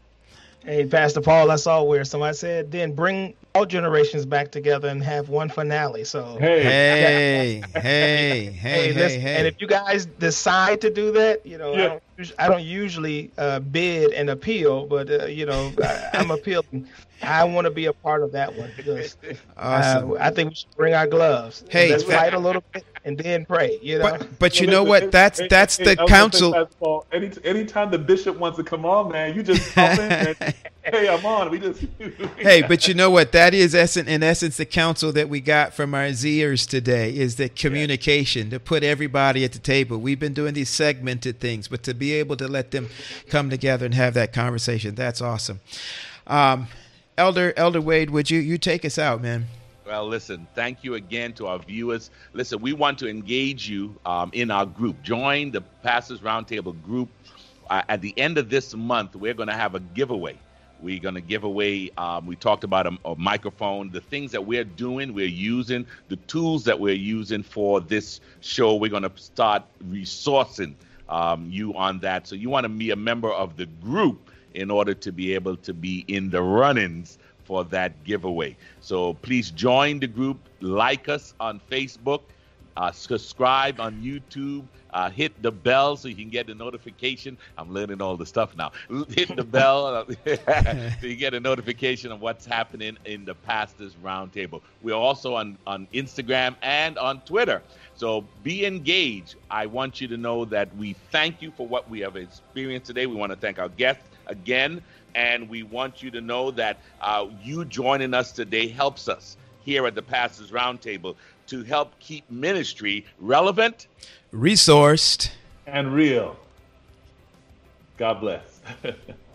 hey, Pastor Paul, I saw where somebody said, then bring all generations back together and have one finale. So, Hey, Hey, hey, hey, [LAUGHS] hey, hey, listen, and if you guys decide to do that, you know, I, don't, I don't usually uh, bid and appeal, but uh, you know, I, I'm appealing. I want to be a part of that one because Awesome. uh, I think we should bring our gloves. Hey, let's fight a little bit and then pray. You know, But but you know what? That's that's the I was gonna say, council. Any anytime the bishop wants to come on, man, you just pop in. And, [LAUGHS] hey, I'm on. We just. [LAUGHS] hey, but you know what? That is essence, in essence the counsel that we got from our Zers today is that communication to put everybody at the table. We've been doing these segmented things, but to be able to let them come together and have that conversation, that's awesome. Um, Elder Elder Wade, would you you take us out, man? Well, listen, thank you again to our viewers. Listen, we want to engage you um, in our group. Join the Pastors Roundtable group. Uh, at the end of this month, we're going to have a giveaway. We're going to give away, um, we talked about a, a microphone, the things that we're doing, we're using, the tools that we're using for this show. We're going to start resourcing um, you on that. So you want to be a member of the group in order to be able to be in the run-ins for that giveaway. So please join the group, like us on Facebook, uh, subscribe on YouTube, uh, hit the bell so you can get the notification. I'm learning all the stuff now. Hit the bell [LAUGHS] so you get a notification of what's happening in the Pastors Roundtable. We're also on, on Instagram and on Twitter. So be engaged. I want you to know that we thank you for what we have experienced today. We want to thank our guests again. And we want you to know that uh, you joining us today helps us here at the Pastors Roundtable to help keep ministry relevant. Resourced. and real. God bless. [LAUGHS]